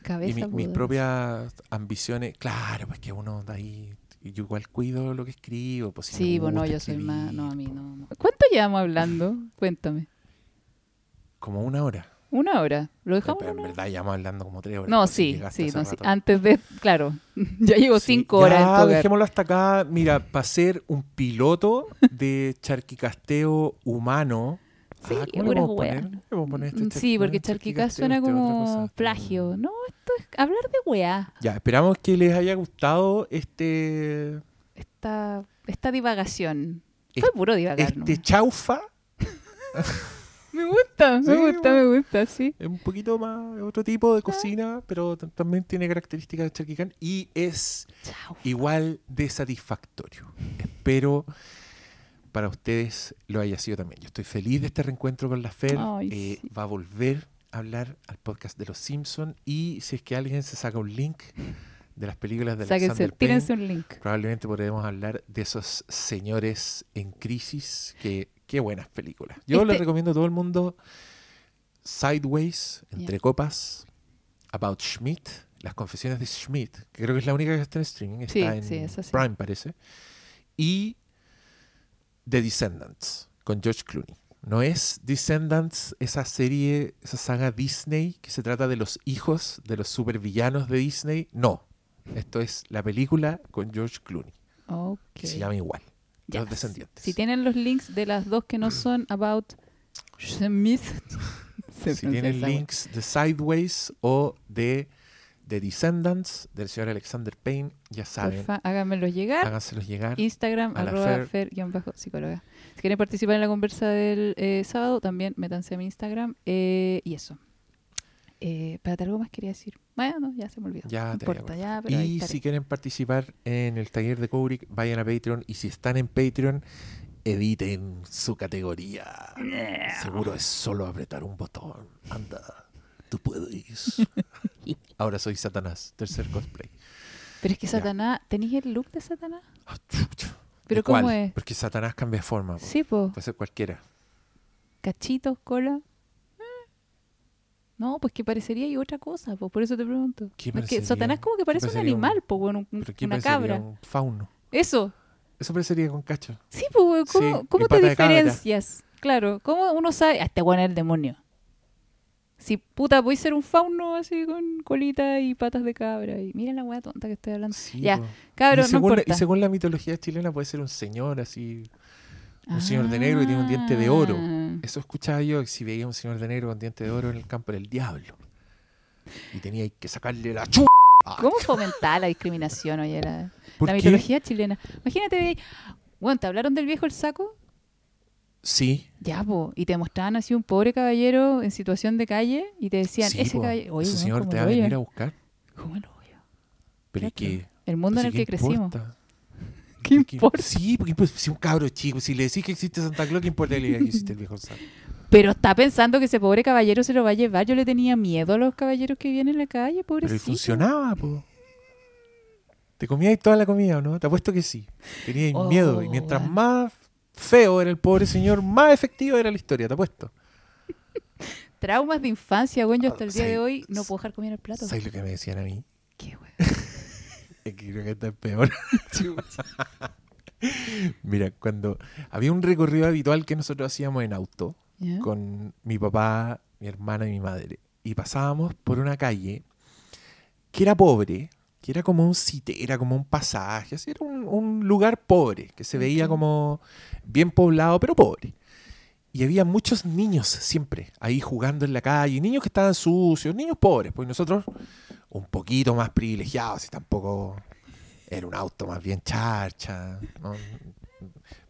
Cabeza y mi- mis propias ambiciones, claro, pues que uno de ahí, yo igual cuido lo que escribo. Pues, si Sí, bueno, gusta yo soy más... escribir, No, a mí pues, no. ¿Cuánto llevamos hablando? Cuéntame. Como una hora. Una hora. ¿Lo dejamos Pero en una hora? verdad llevamos hablando como tres horas. No, pues, sí, sí, no, sí. Antes de... Claro, [laughs] ya llevo Sí, cinco horas en Ya, tu hogar. dejémoslo hasta acá. Mira, para ser un piloto de charquicasteo humano. Sí, ah, ¿cómo este Mm, Sí, porque suena este otra como este- plagio. No, esto es hablar de weá. Ya, esperamos que les haya gustado este Esta, esta divagación. Fue puro divagar. este chaufa. [laughs] Me gusta, me Sí, gusta, bueno. me gusta, sí. Es un poquito más otro tipo de cocina, pero también tiene características de charquicán y es igual de satisfactorio. Espero para ustedes lo haya sido también. Yo estoy feliz de este reencuentro con la Fer. Ay, Eh, sí. Va a volver a hablar al podcast de los Simpsons y si es que alguien se saca un link de las películas de Sáquense, Alexander tírense Payne, un link. probablemente podremos hablar de esos señores en crisis. Que, qué buenas películas. Yo Este- les recomiendo a todo el mundo Sideways, Entre Ya. Copas, About Schmidt, Las Confesiones de Schmidt, que creo que es la única que está en streaming, está Sí, en sí. Prime parece, y The Descendants, con George Clooney. No es Descendants esa serie, esa saga Disney que se trata de los hijos de los supervillanos de Disney. No, esto es la película con George Clooney, Ok. que se llama igual, Ya, Los Descendientes. Si tienen los links de las dos que no [clears throat] son about Smith. [laughs] si tienen links de Sideways o de The Descendants del señor Alexander Payne. Ya saben, Porfa, háganmelos llegar. háganselos llegar. Instagram, arroba Fer. fer-psicóloga. Si quieren participar en la conversa del eh, sábado, también métanse a mi Instagram. eh, y eso. Eh, espérate, algo más quería decir. Bueno, ya se me olvidó. Ya no importa, ya, pero Y si quieren participar en el taller de Kubrick, vayan a Patreon. Y si están en Patreon, editen su categoría. Seguro es solo apretar un botón. Anda, tú puedes. [laughs] [laughs] Ahora soy Satanás, tercer cosplay. Pero es que. Satanás, ¿tenéis el look de Satanás? Ah. ¿Pero cómo es? Porque Satanás cambia de forma. po. Sí, pues. Puede ser cualquiera. Cachitos, cola. No, pues que parecería y otra cosa, pues por eso te pregunto. ¿Qué No, es que parecería? Satanás como que ¿Qué parece un animal, pues bueno, un- ¿Pero qué una cabra. Un fauno. Eso. Eso parecería con cacho. Sí, pues ¿cómo, Sí, cómo te diferencias? Claro, ¿cómo uno sabe? Ah, este bueno es el demonio. Si puta, voy a ser un fauno así con colita y patas de cabra. Y mira la weá tonta que estoy hablando. Sí, Ya, po. Cabrón, y, no según la, importa. y según la mitología chilena puede ser un señor así, un señor de negro que tiene un diente de oro. Ah. Eso escuchaba yo, si veía un señor de negro con diente de oro en el campo era el diablo. Y tenía que sacarle la chu. ¿Cómo fomentar la discriminación oye, la, ¿Por la mitología chilena? Imagínate, bueno, ¿te hablaron del viejo el saco? Sí, Ya, po, y te mostraban así un pobre caballero en situación de calle y te decían, sí, ese po. caballero, oye, ese weón, señor ¿cómo te el va a venir a buscar. ¿Cómo el hoyo? Pero ¿y Claro. qué? El mundo en Pues, el ¿y que crecimos. [laughs] ¿Qué ¿Qué- importa? Sí, porque pues, si un cabro chico, si le decís que existe Santa Claus, ¿qué importa que le diga que existe el viejo Santa? Pero está pensando que ese pobre caballero se lo va a llevar. Yo le tenía miedo a los caballeros que vienen en la calle, Pero pobrecito. funcionaba, po. ¿Te comíais toda la comida o no? Te apuesto que sí. Teníais Oh, miedo. Y mientras weón. más feo era el pobre señor, más efectiva era la historia, te apuesto. Traumas de infancia, güey. Yo hasta el día de hoy no puedo dejar comida en el plato. ¿Sabes lo que me decían a mí? Qué güey. [laughs] Es que creo que esta es peor. [laughs] Mira, cuando había un recorrido habitual que nosotros hacíamos en auto con mi papá, mi hermana y mi madre, y pasábamos por una calle que era pobre, que era como un sitio, era como un pasaje, así era un, un lugar pobre, que se veía como bien poblado, pero pobre. Y había muchos niños siempre ahí jugando en la calle, niños que estaban sucios, niños pobres, pues nosotros un poquito más privilegiados y tampoco era un auto más bien charcha. ¿no?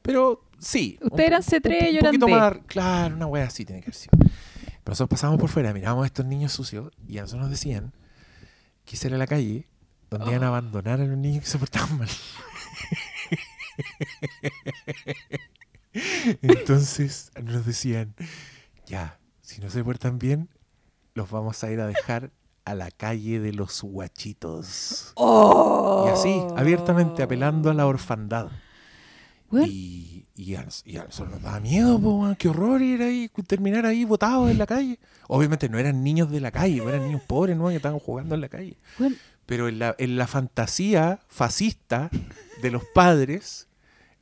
Pero sí. eran po- C3, un, yo eran más, claro, una wea así tiene que haber sido. Pero nosotros pasábamos por fuera, mirábamos a estos niños sucios y a nosotros nos decían que esa era la calle donde iban a Oh. abandonar a los niños que se portaban mal. Entonces nos decían, ya, si no se portan bien, los vamos a ir a dejar a la calle de los guachitos. ¡Oh! Y así, abiertamente apelando a la orfandad. Y, y, a, nos- y a nosotros nos daba miedo, po, qué horror ir ahí, terminar ahí botados en la calle. Obviamente no eran niños de la calle, no eran niños pobres, no, que estaban jugando en la calle. Pero en la, en la fantasía fascista de los padres,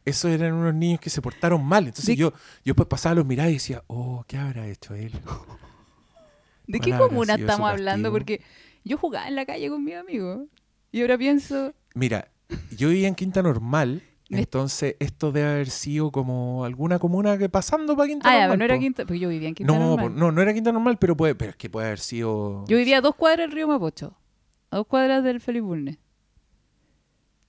esos eran unos niños que se portaron mal. Entonces yo, yo pues pasaba los miraba y decía, oh, ¿qué habrá hecho él? ¿De [laughs] qué ¿Cuál habrá comuna estamos hablando? Porque yo jugaba en la calle con mis amigos. Y ahora pienso, Mira, yo vivía en Quinta Normal, entonces esto debe haber sido como alguna comuna que pasando para Quinta ah, Normal. pero no era po. Quinta, porque yo vivía en Quinta No, Normal. no, no era Quinta Normal, pero puede, pero es que puede haber sido. Yo vivía a dos cuadras del río Mapocho. A dos cuadras del Felipe Bulnes.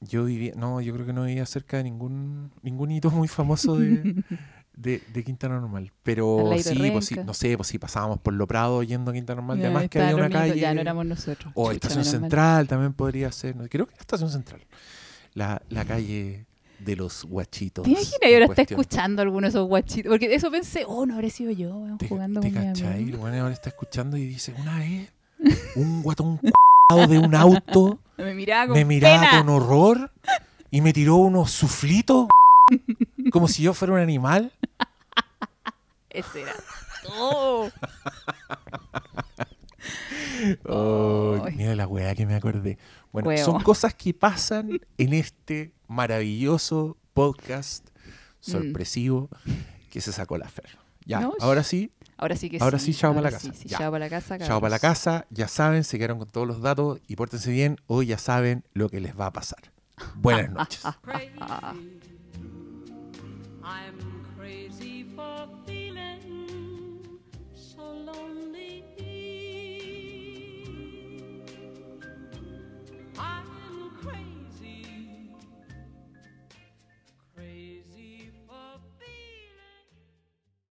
Yo vivía, no, yo creo que no vivía cerca de ningún ningún hito muy famoso de, [laughs] de, de Quinta Normal. Pero sí, pues sí, no sé, pues sí pasábamos por Lo Prado yendo a Quinta Normal, además que había una calle. Ya no éramos nosotros. O Chucha, Estación mal. Central también podría ser. no, Creo que era Estación Central. La, la calle de los guachitos. ¿Te imaginas? Y ahora está escuchando alguno de esos guachitos. Porque eso pensé, oh, no habré sido yo, weón, ¿Te, jugando te con mi cachai? amigo. El weón ahora está escuchando y dice, una vez un guatón [laughs] de un auto [laughs] Me miraba con me miraba pena. con horror y me tiró unos suflitos como si yo fuera un animal. Ese era. Oh. [laughs] Oh, mira la weá que me acordé. Bueno, Huevo. son cosas que pasan en este maravilloso podcast Mm. sorpresivo que se sacó la Fer. Ya, No, ahora sí, Ahora sí que Ahora sí. sí, chao para la ahora casa. Sí, chao para la casa. chao para la casa. Ya saben, se quedaron con todos los datos y pórtense bien. Hoy ya saben lo que les va a pasar. Buenas [laughs] noches.